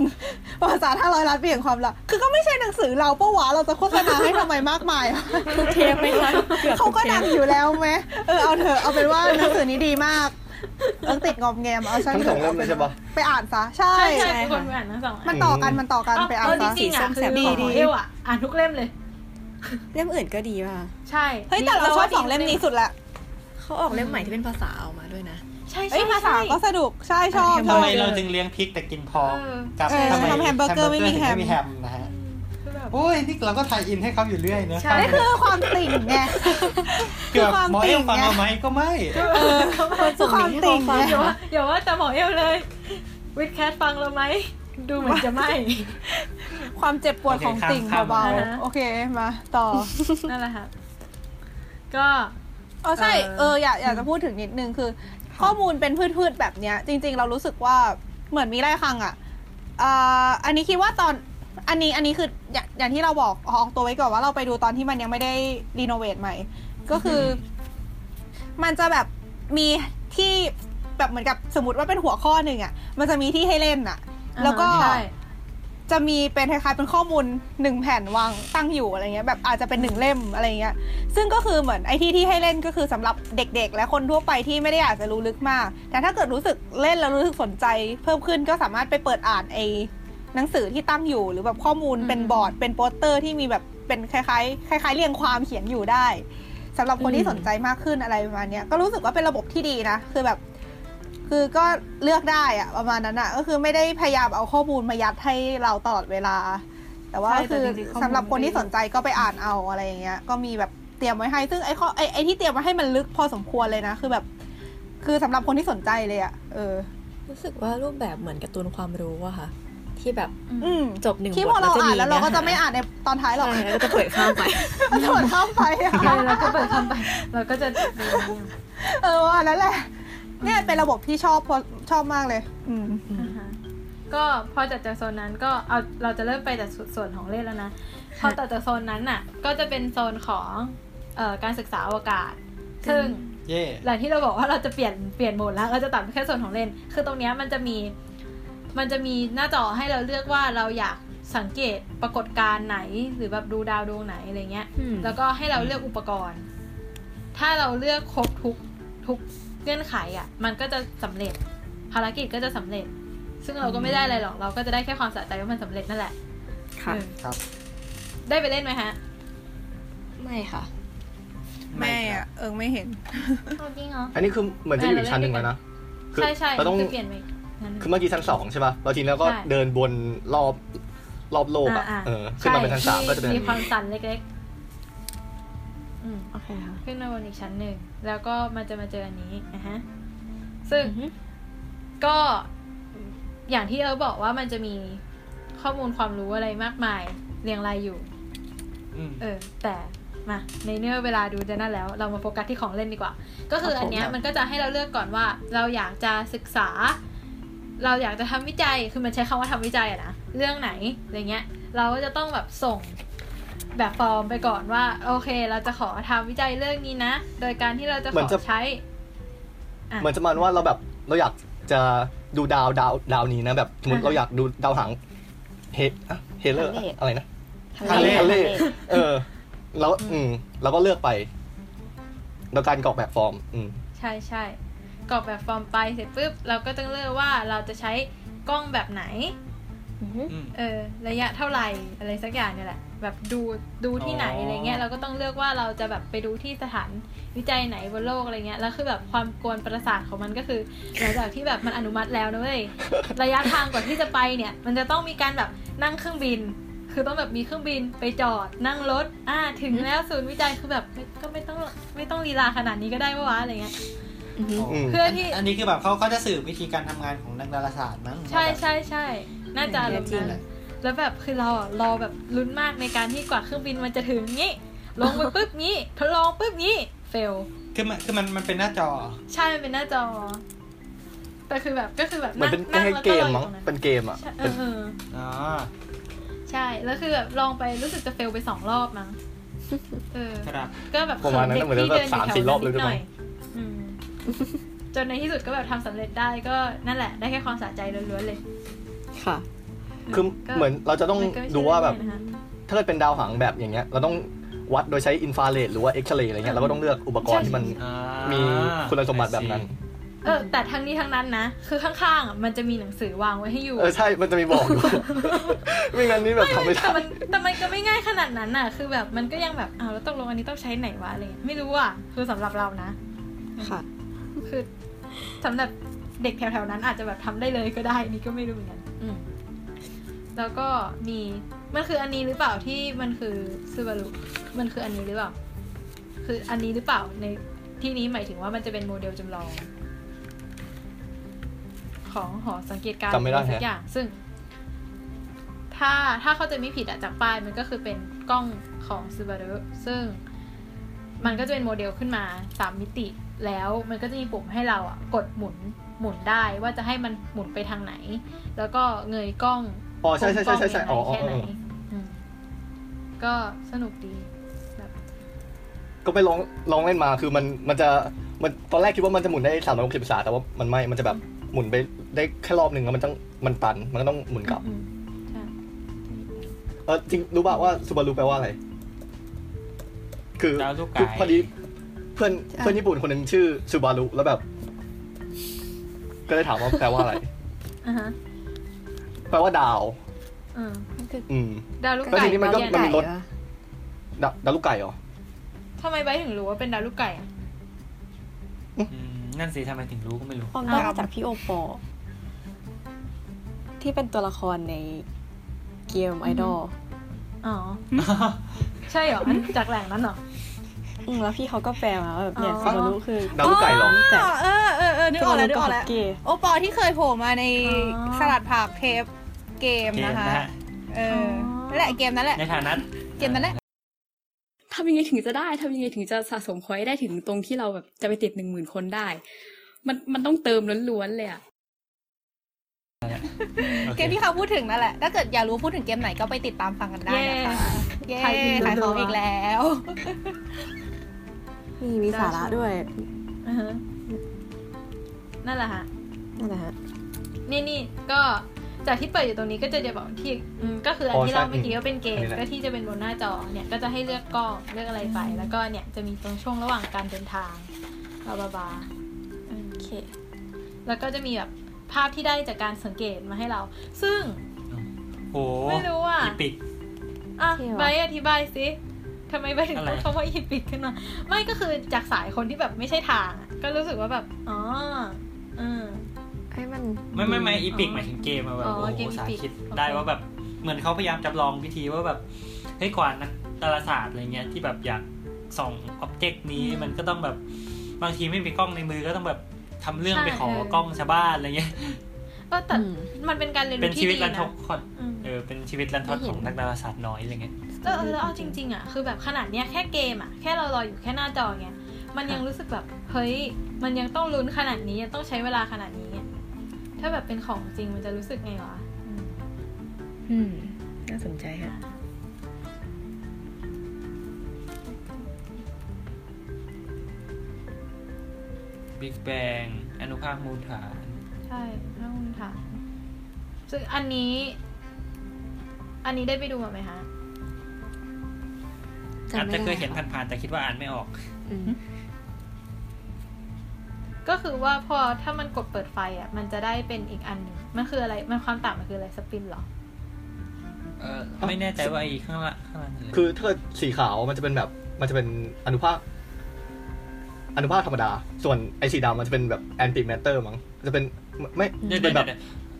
ภาษาท่าร้อยล้านปีแห่งความลับคือก็ไม่ใช่หนังสือเราปะวะเราจะโฆษณาให้ทำไมมากมายอะทุกเทปไหมคะกือบเขาทุก็ทปดังอยู่แล้วไหมเออเอาเถอะเอาเป็นว่าหนังสือนี้ดีมาก เอิงติดงอมแงมเอาช่างทั้งสองเล่มเลยใช่ปะไปอ่านซะ ใช่ ใช่ใช่ใช่เป็นคนค่ะไปอ่านทั้งสองมันต่อกันมันต่อกันไปอ่านเออจซะริงๆอะสีส้มคือแสบของดีเอลอะอ่านทุกเล่มเลย เล่มอื่นก็ดีป่ะใช่เฮ้ยแต่เราชอบสองเล่มนี้สุดละเขาออกเล่มใหม่ที่เป็นภาษาออกมาด้วยนะใช่เอ้ใช่ยภาษาก็สนุกใช่ชอบแฮมชทำอบไมเราจึงเลี้ยงพริกแต่กินพอเออกับเออทำไมทำแฮมเบอร์เกอร์ไม่มีแฮมไม่มีแฮมนะฮะคือแบบ โอ้ยนี่เราก็ไทยอินให้เขาอยู่เรื่อยเนอะใช่นี่คือความติ่งไงเกือบความหมอเอลติ่งฟังไงเราไหมก็ไม่เออคือความติ่งไงอย่าว่าอย่าว่าแต่หมอเอลเลย วิดแคทฟังเราไหมดูเหมือนจะไม่ ความเจ็บปวดของติ่งโอเคข้ามเบาข้ามๆโอเคมาต่อนั่นแหละค่ะก็เออใช่เออเอออยากอยากจะพูดถึงนิดนึงคือ ข้อมูลเป็นพืชๆแบบเนี้ย จริง ๆ เรารู้สึกว่าเหมือนมีไรคังอะอ่าอันนี้คิดว่าตอน อันนี้อันนี้คืออย่างอย่างที่เราบอกออกตัวไว้ก่อนว่าเราไปดูตอนที่มันยังไม่ได้รีโนเวทใหม่ ก็คือ มันจะแบบมีที่แบบเหมือนกับสมมติว่าเป็นหัวข้อหนึ่งอะ มันจะมีที่ให้เล่นอะ แล้วก็ใช่จะมีเป็นคล้ายๆเป็นข้อมูลหนึ่งแผ่นวางตั้งอยู่อะไรเงี้ยแบบอาจจะเป็นหนึ่งเล่มอะไรเงี้ย ซึ่งก็คือเหมือนไอ้ที่ที่ให้เล่นก็คือสำหรับเด็ก ๆ และคนทั่วไปที่ไม่ได้อยากจะรู้ลึกมาก แต่ถ้าเกิดรู้สึกเล่นแล้วรู้สึกสนใจ เพิ่มขึ้นก็สามารถไปเปิดอ่านไอ้ หนังสือที่ตั้งอยู่หรือแบบข้อมูลอืมเป็นบอร์ด เป็นโปสเตอร์ที่มีแบบเป็นคล้ายๆคล้ายๆเรียงความเขียนอยู่ได้สำหรับคนที่สนใจมากขึ้นอะไรประมาณเนี้ยก็รู้สึกว่าเป็นระบบที่ดีนะ คือแบบ คือก็เลือกได้อะประมาณนั้นอะก็คือไม่ได้พยายามเอาข้อมูลมายัดให้เราตลอดเวลา แต่ว่าใช่คือแต่จริงๆข้อมูลสำหรับคนที่สนใจก็ไปอ่านเอาอะไรอย่างเงี้ย ก็มีแบบเตรียมไว้ให้ ซึ่งไอ้ข้อไอ้ไอ้ที่เตรียมไว้ให้มันลึกพอสมควรเลยนะ คือแบบ คือสำหรับคนที่สนใจเลยอะเออ รู้สึกว่ารูปแบบเหมือนการ์ตูนความรู้อะค่ะ ที่แบบอืมจบหนึ่งที่บพอทเราจะอ่านแล้วเราก็นื้จะไม่อ่านในตอนท้ายหรอกใช่แล้วก็จะเปิดข้ามไปเราจะเปิดข้ามไปอะใช่เราก็เปิดคำไป เราก็จะดูเนี่ยเออว่านั่นแหละเนี่ยเป็นระบบที่ชอบชอบมากเลย อืมอ่าฮะก็พอจากจากโซนนั้นก็เอาเราจะเริ่มไปจากส่วนของเล่นแล้วนะพอต่อจากโซนนั้นน่ะ ก็จะเป็นโซนของเอ่อการศึกษาอวกาศ ซึ่งเย่หลังที่เราบอกว่าเราจะเปลี่ยนเปลี่ยนโหมดแล้วเราจะตัดแค่ส่วนของเล่น คือตรงเนี้ยมันจะมี มันจะมีหน้าจอให้เราเลือกว่าเราอยากสังเกตปรากฏการณ์ไหนหรือแบบดูดาวดวงไหนอะไรเงี้ยอืมแล้วก็ให้เราเลือกอุปกรณ์ ถ้าเราเลือกครบทุกทุกเงื่อนไขอะ มันก็จะสำเร็จ ภารกิจก็จะสำเร็จ ซึ่งเราก็ไม่ได้อะไรหรอก เราก็จะได้แค่ความสะใจว่ามันสำเร็จนั่นแหละ ค่ะเออครับ ได้ไปเล่นไหมฮะ ไม่ค่ะแม่อะเออไม่เห็นจริงเหรอ อันนี้คือเหมือนจะอยู่อีกชั้นหนึ่งแล้วนะคือใช่ใช่เราต้องคือเปลี่ยนไปงั้น คือเมื่อกี้ชั้นสองใช่ป่ะแล้วทีนี้เราก็ใช่เดินบนรอบรอบโลกอะาๆเออขึ้นมาเป็นชั้นสามใช่ก็จะเป็นมีความสั่นเล็กๆอืมโอเคค่ะขึ้นมาบนอีกชั้นหนึ่งแล้วก็มันจะมาเจออันนี้นะฮะซึ่งอือฮึก็อย่างที่เออบอกว่ามันจะมีข้อมูลความรู้อะไรมากมายเรียงรายอยู่อืมเออ แต่มาในเนื้อเวลาดูจะนั่นแล้ว เรามาโฟกัสที่ของเล่นดีกว่า ก็คืออันเนี้ยครับมันก็จะให้เราเลือกก่อนว่า เราอยากจะศึกษา เราอยากจะทำวิจัยคือมันใช้คำว่าทำวิจัยอะนะเรื่องไหนอะไรเงี้ย เราก็จะต้องแบบส่งแบบฟอร์มไปก่อนว่า โอเค เราจะขอทำวิจัยเรื่องนี้นะ โดยการที่เราจะเหมืขอนอจะใช้อะเหมือนจะมันว่าเราแบบเราอยากจะดูดาวดาวดาวนี้นะแบบสมมติอ่าฮะเราอยากดูดาวหางเฮอะเฮเลอร์ฮัลเลอะไรนะทะเลทะเลทะเลเออ แล้วอืมเราก็เลือกไป โดยการกรอกแบบฟอร์ม อืม ใช่ใช่ กรอกแบบฟอร์มไปเสร็จปุ๊บเราก็ต้องเลือกว่าเราจะใช้กล้องแบบไหนอือฮึอืมเออระยะเท่าไหร่อะไรสักอย่างเนี่ยแหละ แบบดูดูที่ไหนอ๋อออะไรเงี้ยเราก็ต้องเลือกว่าเราจะแบบไปดูที่สถานวิจัยไหนบนโลกอะไรเงี้ยแล้วคือแบบความกวนประสาทของมันก็คือหลังจากที่แบบมันอนุมัติแล้วนะเว้ยระยะทางก่อนที่จะไปเนี่ย มันจะต้องมีการแบบนั่งเครื่องบิน คือต้องแบบมีเครื่องบินไปจอดนั่งรถอ่าถึงแล้วศูนย์วิจัยคือแบบไม่ก็ไม่ต้องไม่ต้องลีลาขนาดนี้ก็ได้ปะวะอะไรเงี้ยอือฮึอืม เพื่อที่อันนี้คือแบบเขาเขาจะสื่อวิธีการทำงานของนักดาราศาสตร์มั้งใช่ใช่ใช่น่าจะอารมณ์จริงนั้นแหละแล้วแบบคือเราอะรอแบบลุ้นมากในการที่กว่าเครื่องบินมันจะถึงงี้ลงไปปุ๊บงี้ทดลองปุ๊บงี้เฟลคือมันคือมันมันเป็นหน้าจอ ใช่มันเป็นหน้าจอแต่คือแบบก็คือแบบมันเป็นนั่งแค่แล้วเกก็รอมอยู่มั้งตรงนั้นเป็นเกมอะใช่เอเป็นอเอออ๋อใช่แล้วคือแบบลองไปรู้สึกจะเฟลไปสองรอบมั้งเออครับก็แบบประมาณนั้นเด็กเหมือนที่แบบเดินอยู่สามแถวสี่รอบนั้นเลยนิดด้วยหน่มั้อยงอืม จนในที่สุดก็แบบทำสำเร็จได้ก็นั่นแหละ ได้แค่ความสะใจล้วนๆเลย ค่ะ คือก็เหมือนเราจะต้องมันก็ไม่ใช่ดูว่าแบบเรื่องง่ายนะคะถ้าเกิดเป็นดาวหางแบบอย่างเงี้ย เราต้องวัดโดยใช้อินฟราเรดหรือว่าเอ็กซเรย์อะไรเงี้ยเราก็ต้องเลือกอุปกรณ์ที่มันอ่ามีคุณสมบัติแบบนั้น เออ แต่ทั้งนี้ทั้งนั้นนะ คือข้างๆอะมันจะมีหนังสือวางไว้ให้อยู่ เออใช่ มันจะมีบอกอยู่ไม่งั้นนี่แบบทำไม่ได้แต่มันแต่มันก็ไม่ง่ายขนาดนั้นน่ะ คือแบบมันก็ยังแบบอ้าวแล้วตกลงอันนี้ต้องใช้ไหนวะอะไรเงี้ยไม่รู้อะคือสำหรับเรานะ ค่ะ คือสำหรับเด็กแถวๆนั้นอาจจะแบบทำได้เลยก็ได้นี่ก็ไม่รู้เหมือนกันอืมแล้วก็มีมันคืออันนี้หรือเปล่าที่มันคือซูบารุมันคืออันนี้หรือเปล่า คืออันนี้หรือเปล่าในที่นี้หมายถึงว่ามันจะเป็นโมเดลจำลอง ของหอสังเกตการณ์จำไม่ได้อะรสักแฮะอย่าง ซึ่ง ถ้าถ้าเข้าใจไม่ผิดอะจากป้ายมันก็คือเป็นกล้องของซูบารุซึ่ง มันก็จะเป็นโมเดลขึ้นมาสามมิติแล้วมันก็จะมีปุ่มให้เราอะกดหมุนหมุนได้ว่าจะให้มันหมุนไปทางไหน แล้วก็เงยกล้องอ๋อใช่ใช่ใช่ใช่ใช่อ๋ออ๋อแค่ไหนอ๋อมก็สนุกดีแบบก็ไปลองลองเล่นมาคือมันมันจะมันตอนแรกคิดว่ามันจะหมุนได้สามร้อยหกสิบองศาแต่ว่ามันไม่มันจะแบบหมุนไปได้แค่รอบหนึ่งแล้วมันต้องมันตันมันก็ต้องหมุนกลับอืมใช่เออจริงรู้ป่ะว่าซูบารุแปลว่าอะไร คือดาวลูกไก่คือพอดีเพื่อนเพื่อนญี่ปุ่นคนหนึ่งชื่อซูบารุแล้วแบบ ก็เลยถามว่าแปลว่าอะไรอะฮะแปลว่าดาวอืมอืมดาวลูกแล้วไก่ทีนี้มันก็เยมันมีไก่รถปะดาวดาวลูกไก่เหรอทำไมไบร์ทถึงรู้ว่าเป็นดาวลูกไก่อะอืมนั่นสิทำไมถึงรู้ก็ไม่รู้ผมได้มาจากพี่โอปอที่เป็นตัวละครในเกมไอดอล อ๋อ ใช่เหรออันจากแหล่งนั้นเหรอ อืมแล้วพี่เขาก็แปลมาว่าแบบเนี่ยอ๋อซูบารุคือดาวลูกไก่เหรอไก่เออเออเออนึกออกแล้วนึกออกแล้วซูบารุกับฮอกเก้โอปอที่เคยโผล่มาในอ๋อ สลัดผักเทปเกมเกมนะคะนะฮะเออนั่นแหละเกมนั้นแหละ ในฐานะเกมนั้นแหละ ทำยังไงถึงจะได้ทำยังไงถึงจะสะสมพอยต์ได้ถึงตรงที่เราแบบจะไปติดหนึ่งหมื่นคนได้ มันมันต้องเติมล้วนๆเลยอะโอคเกมที่เขาพูดถึงนั่นแหละ ถ้าเกิดอยากรู้พูดถึงเกมไหนก็ไปติดตามฟังกันได้นะคะ เย้ขายดีขายของอีกแล้ว มีมีสาระด้วยอือฮะนั่นแหละฮะนั่นแหละฮะนี่นี่ก็จากที่เปิดอยู่ตรงนี้ก็จะจะบอกที่อืมก็คืออันอ๋อที่เราใช่เมื่อกี้ก็เป็นเกมอันนี้แหละก็ที่จะเป็นบนหน้าจอเนี่ยก็จะให้เลือกกล้องเลือกอะไรไป แล้วก็เนี่ยจะมีตรงช่วงระหว่างการเดินทางบาบาบาโอเค แล้วก็จะมีแบบภาพที่ได้จากการสังเกตมาให้เรา ซึ่งโอ้ไม่รู้อะอีปิกอะที่ว่าใบร์ทอธิบายสิ ทำไมใบร์ทถึงอะไรพูดคำว่าอีปิกขึ้นมา ไม่ก็คือจากสายคนที่แบบไม่ใช่ทางอะก็รู้สึกว่าแบบ อ๋ออืมไอ้มันไม่ไม่ไม่อีปิกอ๋อหมายถึงเกมอะแบบอ๋อโอ้เกโหมสา Epic คิดโอเคได้ว่าแบบเหมือนเขาพยายามจำลองวิธีว่าแบบเฮ้ยกว่านักดาราศาสตร์อะไรเงี้ยที่แบบอยากส่องอ็อบเจกต์นี้มันก็ต้องแบบบางทีไม่มีกล้องในมือก็ต้องแบบทำเรื่องไปขอกล้องชาวบ้านอะไรเงี้ย ก็แต่อืมมันเป็นการเรียนเป็นรู้ชีที่วิตดีรันทนะดคนอืมเออเป็นชีวิตรันทดของนักดาราศาสตร์น้อยอะไรเงี้ยเออแล้วเอาจริง ๆอะคือแบบขนาดเนี้ยแค่เกมอะแค่เรารออยู่แค่หน้าจอเงี้ยมันยังรู้สึกแบบเฮ้ยมันยังต้องลุ้นขนาดนี้ยังต้องใช้เวลาขนาดนี้อะถ้าแบบเป็นของจริงมันจะรู้สึกไงวะอืมอืมน่าสนใจฮะบิ๊กแบงอนุภาคมูลฐาน ใช่ถ้าคุณถามซึ่งอันนี้ อันนี้ได้ไปดูมาไหมคะอาจจำไม่จะได้เคยเห็นค่ะผ่านๆแต่คิดว่าอ่านไม่ออกอืมก็คือว่าพอถ้ามันกดเปิดไฟอะ มันจะได้เป็นอีกอันหนึ่งมันคืออะไร มันความต่างมันคืออะไรสปินเหรอเออไม่แน่ใจว่าไอ้ข้างล่างข้างล่างนั่นเลยคือถ้าเกิดสีขาวมันจะเป็นแบบ มันจะเป็นอนุภาค อนุภาคธรรมดา ส่วนไอ้สีดำมันจะเป็นแบบแอนติแมตเตอร์มั้งจะเป็นไม่เดี๋ยวเป็นเดี๋ยวแบบเดี๋ยว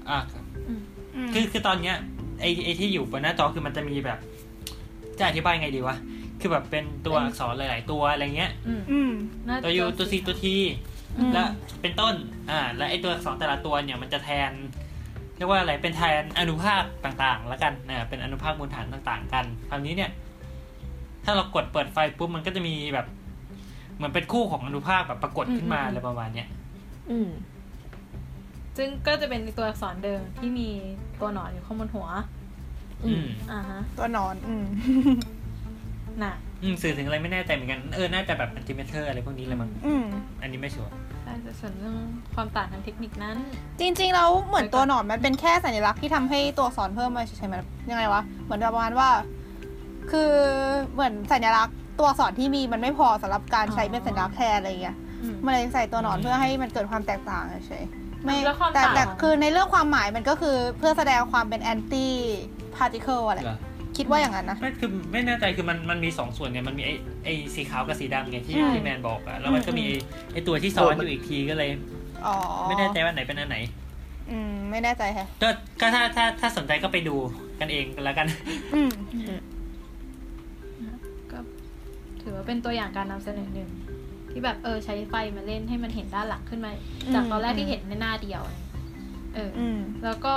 อะอืมคือคือตอนเนี้ยไอไอที่อยู่บนหน้าจอคือมันจะมีแบบ จะอธิบายไงดีวะ คือแบบเป็นตัวอักษรหลาย ๆ ตัวอะไรเงี้ยอืมอืมน่าตัวยูตัวซีตัวทีอืมและเป็นต้น อ่า และไอตัวอักษรแต่ละตัวเนี่ยมันจะแทนเรียกว่าอะไรเป็นแทนอนุภาคต่างๆ แล้วกันนะเป็นอนุภาคมูลฐานต่าง ๆ กันคราวนี้เนี่ย ถ้าเรากดเปิดไฟปุ๊บมันก็จะมีแบบ เหมือนเป็นคู่ของอนุภาคแบบปรากฏขึ้นมาอะไรประมาณเนี้ยอืม ซึ่งก็จะเป็นตัวอักษรเดิมที่มีตัวหนอนอยู่ข้างบนหัว อืมอ่าฮะตัวหนอน อืมน่ะ อืมสื่อถึงอะไรไม่แน่ใจเหมือนกัน เออ น่าจะแบบอันติเมเตอร์อะไรพวกนี้เลยมั้งอืม อันนี้ไม่ชัวร์ใช่แต่ส่วนเรื่องความต่างทางเทคนิคนั้น จริงๆแล้วเหมือนตัวหนอนมันเป็นแค่สัญลักษณ์ที่ทำให้ตัวอักษรเพิ่มมาใช่ไหมยังไงวะ เหมือนประมาณว่า คือเหมือนสัญลักษณ์ ตัวอักษรที่มีมันไม่พอสำหรับการใช้เป็นสัญลักษณ์แทนอะไรอย่างเงี้ยอืมมันเลยใส่ตัวหนอนเพื่อให้มันเกิดความแตกต่างเฉยๆไม่แล้วความแตกต่างแต่คือในเรื่องความหมายมันก็คือเพื่อแสดงความเป็น antiparticle อะไรเหรอคิดว่าอย่างนั้นนะไม่คือไม่แน่ใจคือมันมันมีสองส่วนเนี่ยมันมีไอไอสีขาวกับสีดำไงที่อืมที่แมนบอกอะแล้วมันก็มีอืไอ้มไอตัวที่ซ้อนเออมันอยู่อีกทีก็เลยอ๋อไม่แน่ใจว่าไหนเป็นอันไหน อืม ไม่แน่ใจแฮะก็ก็ถ้าถ้าถ้าสนใจก็ไปดูกันเองกันแล้วกัน อืมก็ ถือว่าเป็นตัวอย่างการนำเสนอหนึ่งที่แบบเออใช้ไฟมาเล่นให้มันเห็นด้านหลังขึ้นมาจากตอนแรกที่เห็นในหน้าเดียวอะไรเออออืมแล้วก็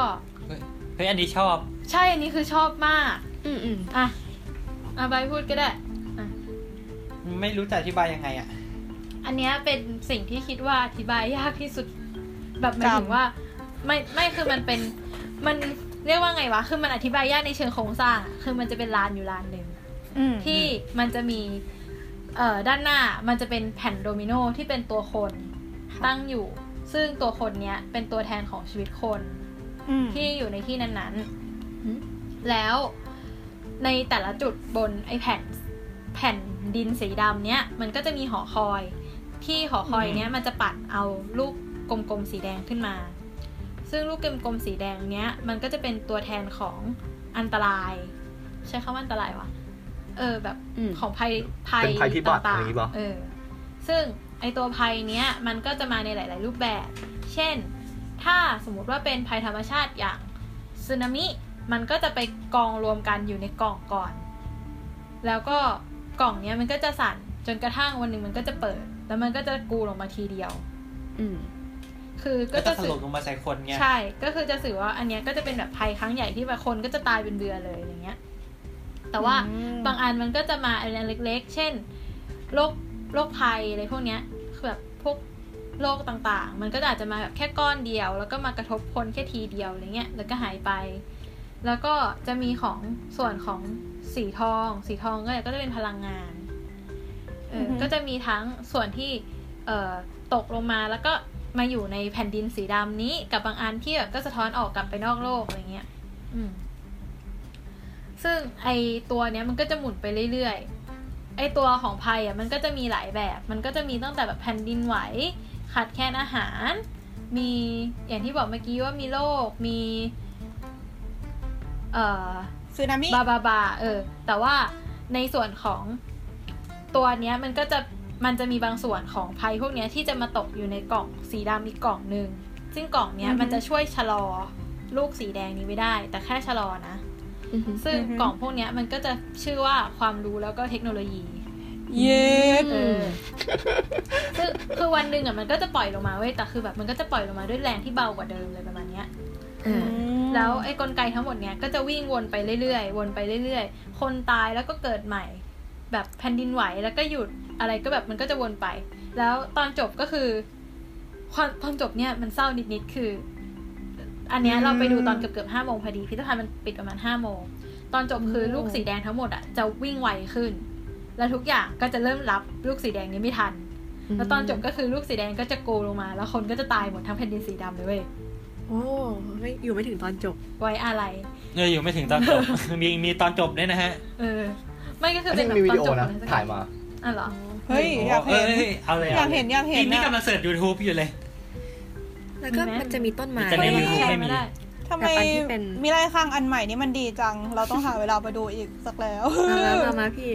เฮ้ยอันนี้ชอบ ใช่อันนี้คือชอบมาก อืมอืมอะอะใบพูดก็ได้อะไม่รู้จะอธิบายยังไงอะอันเนี้ยเป็นสิ่งที่คิดว่าอธิบายยากที่สุด แบบหมายถึงจำว่า ไม่ไม่คือมันเป็นมันเรียกว่าไงวะ คือมันอธิบายยากในเชิงโครงสร้างอะคือมันจะเป็นลานอยู่ลานหนึ่งอืมที่มันจะมี เอ่อด้านหน้ามันจะเป็นแผ่นโดมิโนที่เป็นตัวคนตั้งอยู่ ซึ่งตัวคนเนี้ยเป็นตัวแทนของชีวิตคนอืมที่อยู่ในที่นั้นอืมๆแล้วในแต่ละจุดบนไอแผ่นแผ่นดินสีดำเนี้ยมันก็จะมีหอคอย ที่หอคอยเนี้ยมันจะปัดเอาลูกกลมๆสีแดงขึ้นมา ซึ่งลูกกลมๆสีแดงเนี้ยมันก็จะเป็นตัวแทนของอันตราย ใช้คำว่าอันตรายวะ เออแบบอืมของภัยภัยเป็นภัยพิบัติต่าอะไรงอย่างงี้ปะๆเออ ซึ่งไอตัวภัยเนี้ยมันก็จะมาในหลาย ๆ รูปแบบ เช่น ถ้าสมมุติว่าเป็นภัยธรรมชาติอย่างสึนามิ มันก็จะไปกองรวมกันอยู่ในกล่องก่อน แล้วก็กล่องเนี้ยมันก็จะสั่นจนกระทั่งวันหนึ่งมันก็จะเปิด แล้วมันก็จะกูลงมาทีเดียว อืมคือก็ก็จะจะถสื่ล่อมลงมาใส่คนไงใช่ ก็คือจะสื่อว่าอันเนี้ยก็จะเป็นแบบภัยครั้งใหญ่ที่แบบคนก็จะตายเป็นเบือเลยอย่างเงี้ย แต่ว่าอืมบางอันมันก็จะมาอันเล็ก ๆ เช่นโรคโรคภัยอะไรพวกเนี้ยคือแบบพวกโรคต่างๆ มันก็อาจจะมาแบบแค่ก้อนเดียว แล้วก็มากระทบคนแค่ทีเดียวอะไรเงี้ยแล้วก็หายไป แล้วก็จะมีของส่วนของสีทอง สีทองก็ก็จะเป็นพลังงานเอออฮึก็จะมีทั้งส่วนที่เอ่อตกลงมาแล้วก็มาอยู่ในแผ่นดินสีดำนี้กับบางอันที่แบบก็สะท้อนออกกลับไปนอกโลกอะไรเงี้ย อืม ซึ่งไอตัวเนี้ยมันก็จะหมุนไปเรื่อยๆ ไอตัวของภัยอะมันก็จะมีหลายแบบ มันก็จะมีตั้งแต่แบบแผ่นดินไหว ขาดแคลนอาหาร มีอย่างที่บอกเมื่อกี้ว่ามีโรค มี เอ่อสึนามิ บาบาบา เออ แต่ว่าในส่วนของตัวเนี้ยมันก็จะมันจะมีบางส่วนของภัยพวกเนี้ยที่จะมาตกอยู่ในกล่องสีดำอีกกล่องหนึ่งซึ่งกล่องเนี้ยมันจะช่วยชะลอลูกสีแดงนี้ไว้ได้ แต่แค่ชะลอนะอือฮึ ซึ่งอือฮึกล่องพวกเนี้ยมันก็จะชื่อว่าความรู้แล้วก็เทคโนโลยี เย็ดเออคือคือวันหนึ่งอะมันก็จะปล่อยลงมาเว้ยแต่คือแบบมันก็จะปล่อยลงมาด้วยแรงที่เบากว่าเดิมเลยประมาณเนี้ยอ่าแล้วไอ้กลไกทั้งหมดเนี้ยก็จะวิ่งวนไปเรื่อยๆ วนไปเรื่อยๆ คนตายแล้วก็เกิดใหม่ แบบแผ่นดินไหวแล้วก็หยุดอะไรก็แบบมันก็จะวนไป แล้วตอนจบก็คือความตอนจบเนี่ยมันเศร้านิดๆคือ อันเนี้ยเราไปดูตอนเกือบเกือบห้าโมงพอดีพิพิธภัณฑ์มันปิดประมาณห้าโมงตอนจบคือลูกสีแดงทั้งหมดอะจะวิ่งไวขึ้น แล้วทุกอย่างก็จะเริ่มรับลูกสีแดงนี้ไม่ทัน แล้วตอนจบก็คือลูกสีแดงก็จะโกลงมา แล้วคนก็จะตายหมดทั้งแผ่นดินสีดำเลยเว้ยโอ้ไม่อยู่ไม่ถึงตอนจบ ไว้อะไรเอออยู่ไม่ถึงตอนจบ มีมีตอนจบด้วยนะฮะ เออ ไม่ก็คืออันเป็นี้นแบบมีวิตอนดีโอจบนะอะไรสักอถ่าย่ายงมาอะเหรอเฮ้ยอยากเห็นเอ้ยเอาเลยอยากเห็นอยากเห็นนี่นี่อะกำลังเสิร์ช YouTube อยู่เลย แล้วก็มีไหมมันจะมีต้นไม้แต่ในเฮ้ย YouTube แชร์ไม่มีได้ทำไมแบบอันที่เป็นมีไรข้างอันใหม่นี่มันดีจัง เราต้องหาเวลาไปดูอีกสักแล้วเอามามามาพี่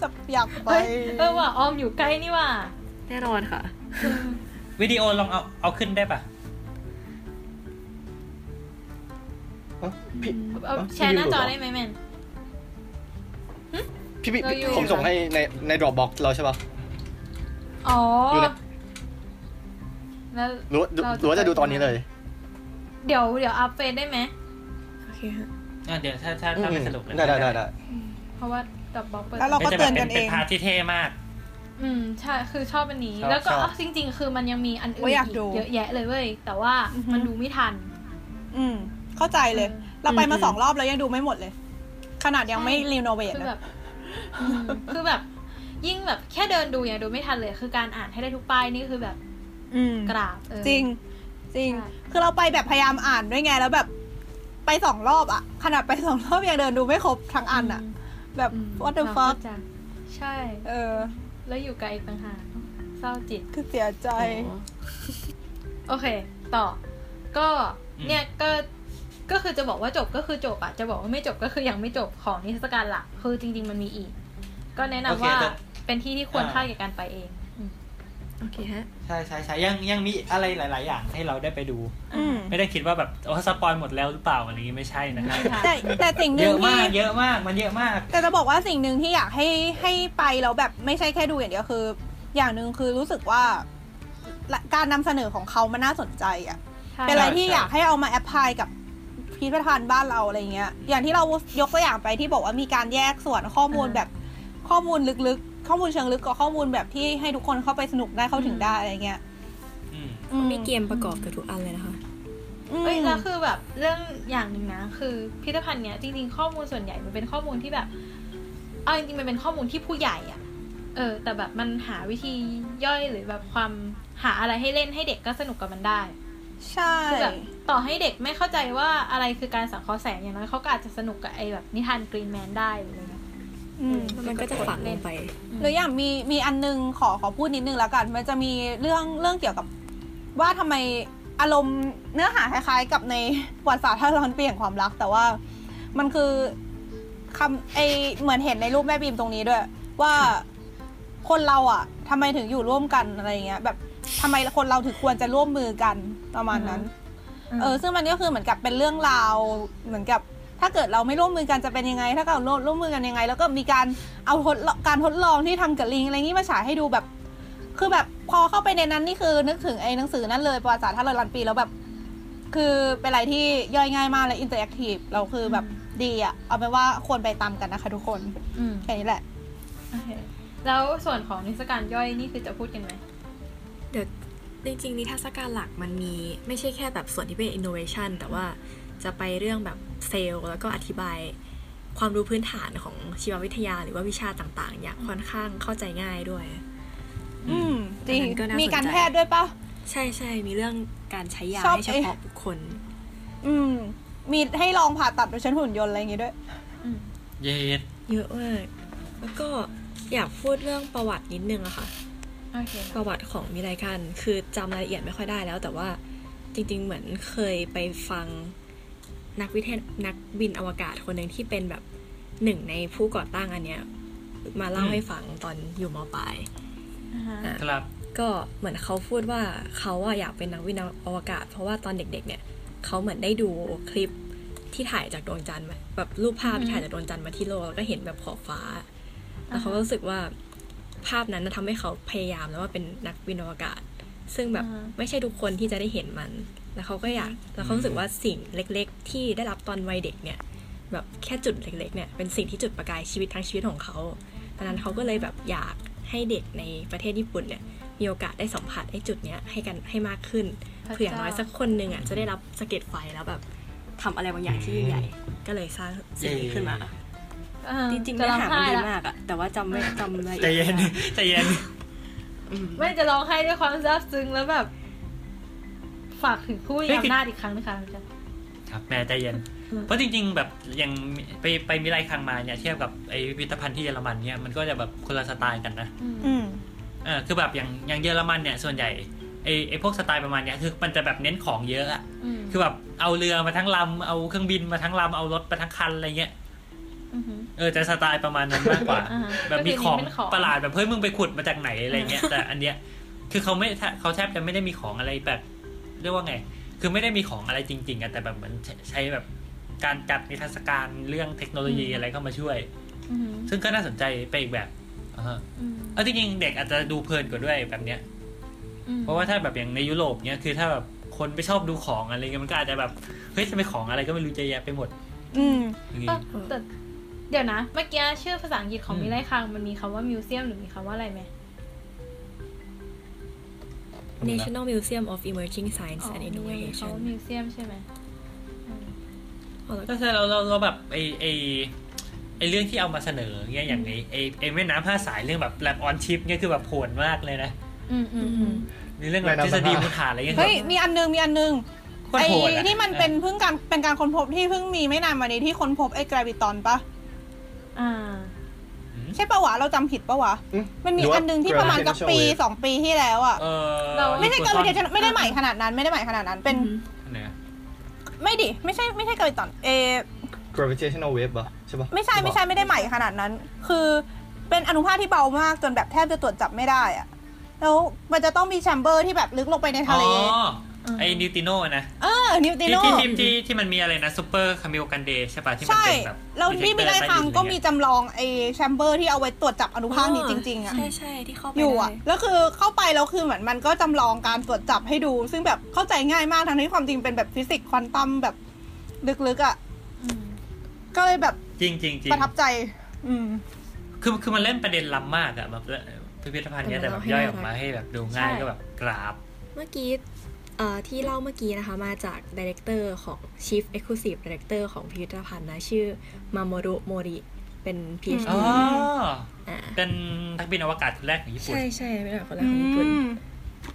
จะอยากไป เฮ้ย เออว่ะออมอยู่ใกล้นี่ว่ะแน่นอนค่ะ วิดีโอลองเอาเอาขึ้นได้ปะเอ้าพี่เอาเอ้าแชร์หน้าจอพี่ได้ไหมแมน พี่พี่เราอยู่ ผมส่งให้ในใน Dropbox เราใช่ปะ อ๋อดูนะ แล้วหรือว่าเราหรือว่าจะดูตอนนี้เลย เดี๋ยวเดี๋ยวอัพเฟซได้ไหมโอเคฮะอะเดี๋ยวถ้าถ้าถ้าไม่สรุปเลยได้ได้ได้ได้เพราะว่าดับบล็อกเปิด แล้วเราก็จะเตืแบอนบเป็กันนเอเป็นง พาร์ทที่เท่มาก อืมใช่คือชอบอันนี้ ชอบแล้วก็ชอบอะจริง ๆ คือมันยังมีอันอื่โอ้นยอยากอีกดูเยอะแยะเลยเว้ย แต่ว่าอือฮึ มันดูไม่ทัน อืม เข้าใจเลยเราไปมาสองรอบแล้วยังดูไม่หมดเลย ขนาดยังไม่รีโนเวทคือแบนะบอืมคือแบบ ยิ่งแบบแค่เดินดูยังดูไม่ทันเลย คือการอ่านให้ได้ทุกป้ายนี่คือแบบอืม กราบเออจริง จริงใช่คือเราไปแบบพยายามอ่านด้วยไงแล้วแบบไปสองรอบอะขนาดไปสองรอบยังเดินดูไม่ครบทั้งอันอะแบบอืม what the เรา fuck เข้าใจใช่ เออ แล้วอยู่ไกลอีกต่างหากเศร้าจิตคือเสียใจ โอเค ต่อ ก็อืมเนี่ยก็ก็คือจะบอกว่าจบก็คือจบอะจะบอกว่าไม่จบก็คือยังไม่จบของนิทรรศการหลักคือจริง ๆ มันมีอีก ก็แนะนำโอเคว่าแต่เป็นที่ที่ควรอ่าค่าแก่การไปเองอืม โอเคฮะ ใช่ใช่ใช่ยังยังมีอะไรหลาย ๆ อย่างให้เราได้ไปดู อืม ไม่ได้คิดว่าแบบโอ้สปอยหมดแล้วหรือเปล่าอะไรอย่างงี้ไม่ใช่นะครับไม่ค่ะแต่แต่สิ่งหเยนึ่งอะที่ มากเยอะมากมันเยอะมาก แต่จะบอกว่าสิ่งหนึ่งที่อยากให้ให้ไปแล้วแบบไม่ใช่แค่ดูอย่างเดียวคือ อย่างหนึ่งคือรู้สึกว่าละการนำเสนอของเขามันน่าสนใจอะใช่เป็นอะไรใช่ที่ใช่ อยากให้เอามาแอพพลายกับพิพิธภัณฑ์บ้านเราอะไรเงี้ย อย่างที่เรายกตัวอย่างไปที่บอกว่ามีการแยกส่วนข้อมูลแบบข้อมูลลึกๆ ข้อมูลเชิงลึกกับข้อมูลแบบที่ให้ทุกคนเข้าไปสนุกได้เข้าถึงได้อะไรเงี้ยอืมอืมีเกมประกอบกับทุกอันเลยนะคะอืมเอ้ยแล้วคือแบบเรื่องอย่างหนึ่งนะ คือพิพิธภัณฑ์เนี้ยจริงๆข้อมูลส่วนใหญ่มันเป็นข้อมูลที่แบบเอาจริงๆมันเป็นข้อมูลที่ผู้ใหญ่อะเออ แต่แบบมันหาวิธีย่อยหรือแบบความหาอะไรให้เล่นให้เด็กก็สนุกกับมันได้ ใช่คือแบบต่อให้เด็กไม่เข้าใจว่าอะไรคือการสังเคราะห์แสงอย่างน้อยเขาก็อาจจะสนุกกับไอ้แบบนิทานกรีนแมนได้หรืออะไรเงี้ยอื มแล้วมันก็จะฝังลงไป หรืออย่างมีมีอันนึงขอขอพูดนิดนึงแล้วกัน มันจะมีเรื่องเรื่องเกี่ยวกับว่าทำไมอารมณ์เนื้อหาคล้ายๆ กับในประวัติศาสตร์ท่าร้อนปีแห่งความรัก แต่ว่ามันคือคำไอเหมือนเห็นในรูปแม่บีมตรงนี้ด้วย ว่าคนเราอะทำไมถึงอยู่ร่วมกันอะไรเงี้ย แบบทำไมคนเราถึงควรจะร่วมมือกันประมาณนั้น เออ ซึ่งมันก็คือเหมือนกับเป็นเรื่องราวเหมือนกับ ถ้าเกิดเราไม่ร่วมมือกันจะเป็นยังไง ถ้าเกิดเราร่วมมือกันยังไง แล้วก็มีการเอาทดลองการทดลองที่ทำกับลิงอะไรอย่างนี้มาฉายให้ดูแบบ คือแบบพอเข้าไปในนั้นนี่คือนึกถึงไอ้หนังสือนั้นเลยประวัติศาสตร์ถ้าเราลันปีแล้วแบบ คือเป็นอะไรที่ย่อยง่ายมากและ interactive เราคือแบบดีอะเอาเป็นว่าควรไปตามกันนะคะทุกคนอืมแค่นี้แหละโอเคแล้วส่วนของนิทรรศการย่อยนี่คือจะพูดกันไหมเดี๋ยวจริงๆนิทรรศการหลักมันมีไม่ใช่แค่แบบส่วนที่เป็น innovation แต่ว่า จะไปเรื่องแบบเซลล์แล้วก็อธิบายความรู้พื้นฐานของชีววิทยาหรือว่าวิชาต่างๆ อย่างค่อนข้างเข้าใจง่ายด้วย อืมจริงอันนั้นก็น่าสนใจมีการแพทย์ด้วยปะใช่ใช่มีเรื่องการใช้ยาชอบให้เฉพาะบุคคล อืม มีให้ลองผ่าตัดโดยใช้หุ่นยนต์อะไรอย่างงี้ด้วยเย็ดเยอะมากแล้วก็อยากพูดเรื่องประวัตินิดนึงอะค่ะโอเคประวัติของมิไรคัน คือจำรายละเอียดไม่ค่อยได้แล้ว แต่ว่าจริง ๆ เหมือนเคยไปฟัง นักวิทยานักบินอวกาศคนหนึ่งที่เป็นแบบหนึ่งในผู้ก่อตั้งอันเนี้ย มาเล่าให้ฟังตอนอยู่มปลายอ่าฮะอะครับก็เหมือนเขาพูดว่าเขาอะอยากเป็นนักวินอวกาศ เพราะว่าตอนเด็ก ๆ เนี่ยเขาเหมือนได้ดูคลิปที่ถ่ายจากดวงจันทร์มาแบบรูปภาพที่ถ่ายจากดวงจันทร์มาที่โลกแล้วก็เห็นแบบขอบฟ้า แล้วเขาก็รู้สึกว่าภาพนั้นนะทำให้เขาพยายามแล้วว่าเป็นนักบินอวกาศ ซึ่งแบบอ่าไม่ใช่ทุกคนที่จะได้เห็นมัน แล้วเขาก็อยากแล้วเขารู้สึกว่าสิ่งเล็ก ๆ ที่ได้รับตอนวัยเด็กเนี่ยแบบแค่จุดเล็กๆเนี่ยเป็นสิ่งที่จุดประกายชีวิตทั้งชีวิตของเขาดังนั้นเขาก็เลยแบบอยากให้เด็กในประเทศญี่ปุ่นเนี่ยมีโอกาสได้สัมผัสไอ้จุดเนี้ยให้กันให้มากขึ้นพระเจ้าเผื่ออย่างน้อยสักคนหนึ่งอะจะได้รับสะเก็ดไฟแล้วแบบทำอะไรบางอย่างที่ยิ่งใหญ่ก็เลยสร้างสิ่งนี้ขึ้นมาอ่าจริงๆจะเนื้อร้องหามันไห้ดีละมากอะแต่ว่าจำไม่จำรายละใจเอียดเย็นไม่ได้ใจเย็นอืมไม่จะร้องไห้ด้วยความซาบซึ้งแล้วแบบ ฝากถึงผู้มีอำนาจอีกครั้งนะคะอาจารย์ครับแม่ใจเย็นอืมเพราะจริง ๆ แบบอย่างไปไปมิไรคังมาเนี่ยเทียบกับไอพิพิธภัณฑ์ที่เยอรมันเนี่ยมันก็จะแบบคนละสไตล์กันนะอืมอืมเออคือแบบอย่างอย่างเยอรมันเนี่ยส่วนใหญ่ไอไอพวกสไตล์ประมาณเนี้ยคือมันจะแบบเน้นของเยอะอะอืมคือแบบเอาเรือมาทั้งลำเอาเครื่องบินมาทั้งลำเอารถมาทั้งคันอะไรเงี้ยอือหือเออจะสไตล์ประมาณนั้นมากกว่าอ่าฮะแบบมีของก็คือเน้นเป็นของประหลาดแบบเฮ้ยมึงไปขุดมาจากไหนอะไรเงี้ยแต่อันเนี้ยคือเขาไม่แทบเขาแทบจะไม่ได้มีของอะไรแบบ เรียกว่าไง คือไม่ได้มีของอะไรจริง ๆอะแต่แบบเหมือนใช้ใช้แบบการจัดนิทรรศการเรื่องเทคโนโลยีอะไรเข้ามาช่วยอือหือซึ่งก็น่าสนใจไปอีกแบบอ่าฮะอืมเอาจริงๆเด็กอาจจะดูเพลินกว่าด้วยแบบเนี้ยอืมเพราะว่าถ้าแบบอย่างในยุโรปเนี้ยคือถ้าแบบคนไม่ชอบดูของอะไรเงี้ยมันก็อาจจะแบบเฮ้ยจะไปของอะไรก็ไม่รู้เยอะแยะไปหมด อืมอย่างงี้ก็แต่เดี๋ยวนะ เมื่อกี้ชื่อภาษาอังกฤษของอืมมิไรคังมันมีคำว่ามิวเซียมหรือมีคำว่าอะไรไหม National Museum of Emerging อ๋ Science อ and มีคำ Innovation ว่ามิวเซียมใช่ไหมอืมอ๋อแล้วก็ก็ใช่เราเราเราแบบไอไอไอเรื่องที่เอามาเสนอเงี้ยอย่างไอไอไอแม่น้ำห้าสายเรื่องแบบแลบออนชิปเนี่ยคือแบบโหดมากเลยนะอืมอืมอืมมีเรื่องแบบแม่ทฤน้ำษฎีห้ามูลฐานอะไรเงี้ยเฮ้ยมีอันนึงมีอันนึงโคตรไอ้โหดอะที่มันเป็นเพิ่งการเป็นการค้นพบที่เพิ่งมีไม่นานมานี้ที่ค้นพบไอ้กราวิตอนปะอ่า ใช่ปะวะเราจำผิดปะวะ อืมมันมีหรือว่าอันนึงที่ประมาณกับปี gravitational wave สองปีที่แล้วอะ เออเรา ไม่ใช่กราวิตเทชันไม่ได้ใหม่ขนาดนั้นไม่ได้ใหม่ขนาดนั้นเป็น อันไหนอะไม่ดิ ไม่ใช่ไม่ใช่กราวิตอนเอ gravitational wave ป่ะใช่ป่ะไม่ใช่ไม่ใช่ไม่ได้ใหม่ขนาดนั้น คือเป็นอนุภาคที่เบามากจนแบบแทบจะตรวจจับไม่ได้อะแล้วมันจะต้องมี chamber ที่แบบลึกลงไปในอ๋ทะเล อ ไอ neutrino นะเออ neutrino ที่ที่ที่ที่มันมีอะไรนะ Super-Kamiokande ใช่ป่ะที่มันใช่เป็นแบบแล้วที่มีได้ครั้งก็มี detector จำลองไอ้ chamber ที่เอาไว้ตรวจจับอนุภาคนี้จริงๆอะใช่ใช่ที่เข้าไปอยู่อะได้แล้วคือเข้าไปแล้วคือเหมือนมันก็จำลองการตรวจจับให้ดู ซึ่งแบบเข้าใจง่ายมากทั้งที่ความจริงเป็นแบบฟิสิกส์ควอนตัมแบบลึกๆอะอืมก็เลยแบบจริงจริงจริงประทับใจ อืม คือคือมันเล่นประเด็นล้ำมากอะแบบพิพิธภัณฑ์เนี้ยแต่แบบย่อยออกมาให้แบบดูง่ายก็แบบกราบ เมื่อกี้เอ่อ ที่เล่าเมื่อกี้นะคะ มาจาก director ของ Chief Executive Director ของพิพิธภัณฑ์นะ ชื่อมาโมรุโมริเป็น PhD อ๋ออ่าเป็นนักบินอวกาศคนแรกของญี่ปุ่น ใช่ใช่เป็นแบบคนแรอืกของญี่ปุ่นม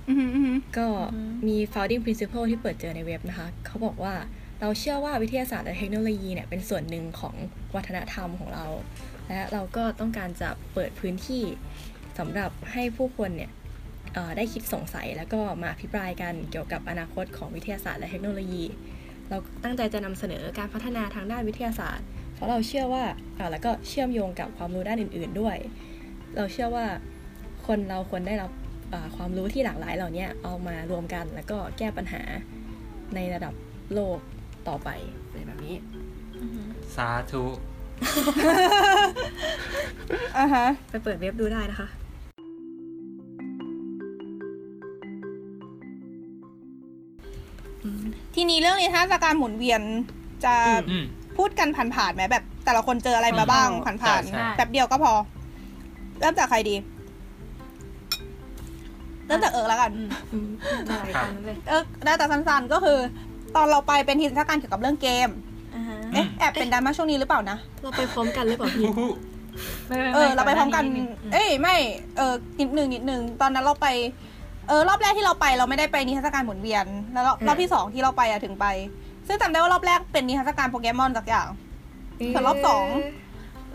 อืมอืมก็มี founding principle ที่เปิดเจอในเว็บนะคะ เขาบอกว่าเราเชื่อว่าวิทยาศาสตร์และเทคโนโลยีเนี่ยเป็นส่วนหนึ่งของวัฒนธรรมของเรา และเราก็ต้องการจะเปิดพื้นที่สำหรับให้ผู้คนเนี่ยเอ่อ ได้คิดสงสัยแล้วก็มาอภิปรายกันเกี่ยวกับอนาคตของวิทยาศาสตร์และเทคโนโลยี เราตั้งใจจะนำเสนอการพัฒนาทางด้านวิทยาศาสตร์ เพราะเราเชื่อว่าเอ่อแล้วก็เชื่อมโยงกับความรู้ด้านอื่น ๆด้วย เราเชื่อว่าคนเราควรได้รับเอ่อความรู้ที่หลากหลายเหล่านี้เอามารวมกันแล้วก็แก้ปัญหาในระดับโลกต่อไปอะไรแบบนี้อือหือสาธุอ่าฮะไปเปิดเว็บดูได้นะคะ ทีนี้เรื่องนิทรรศการหมุนเวียนจะอืมพูดกันผ่านๆไหมแบบ แต่ละคนเจออะไรมาบ้างอืมผ่านใช่ใช่ๆแบบเดียวก็พอ เริ่มจากใครดี เริ่มจากเอิร์กแล้วกันได้ตามนั้นเลยเอิร์กได้แต่สั้นๆก็คือ ตอนเราไปเป็นนิทรรศการเกี่ยวกับเรื่องเกมอ่าฮะเอ๊ะแอบเป็นดราม่าช่วงนี้หรือเปล่านะเราไปพร้อมกันหรือเปล่าพี่ฮู้ไม่ม่เออ เราไปพร้อมกันดหาดงเอ้ยไม่ เออนิดหนึ่งนิดหนึ่งตอนนั้นเราไป เออรอบแรกที่เราไปเราไม่ได้ไปนิทรรศการหมุนเวียน แล้วรอบอืม รอบที่สองที่เราไปอะถึงไป ซึ่งจำได้ว่ารอบแรกเป็นนิทรรศการโปเกมอนสักอย่าง ส่วนรอบสอง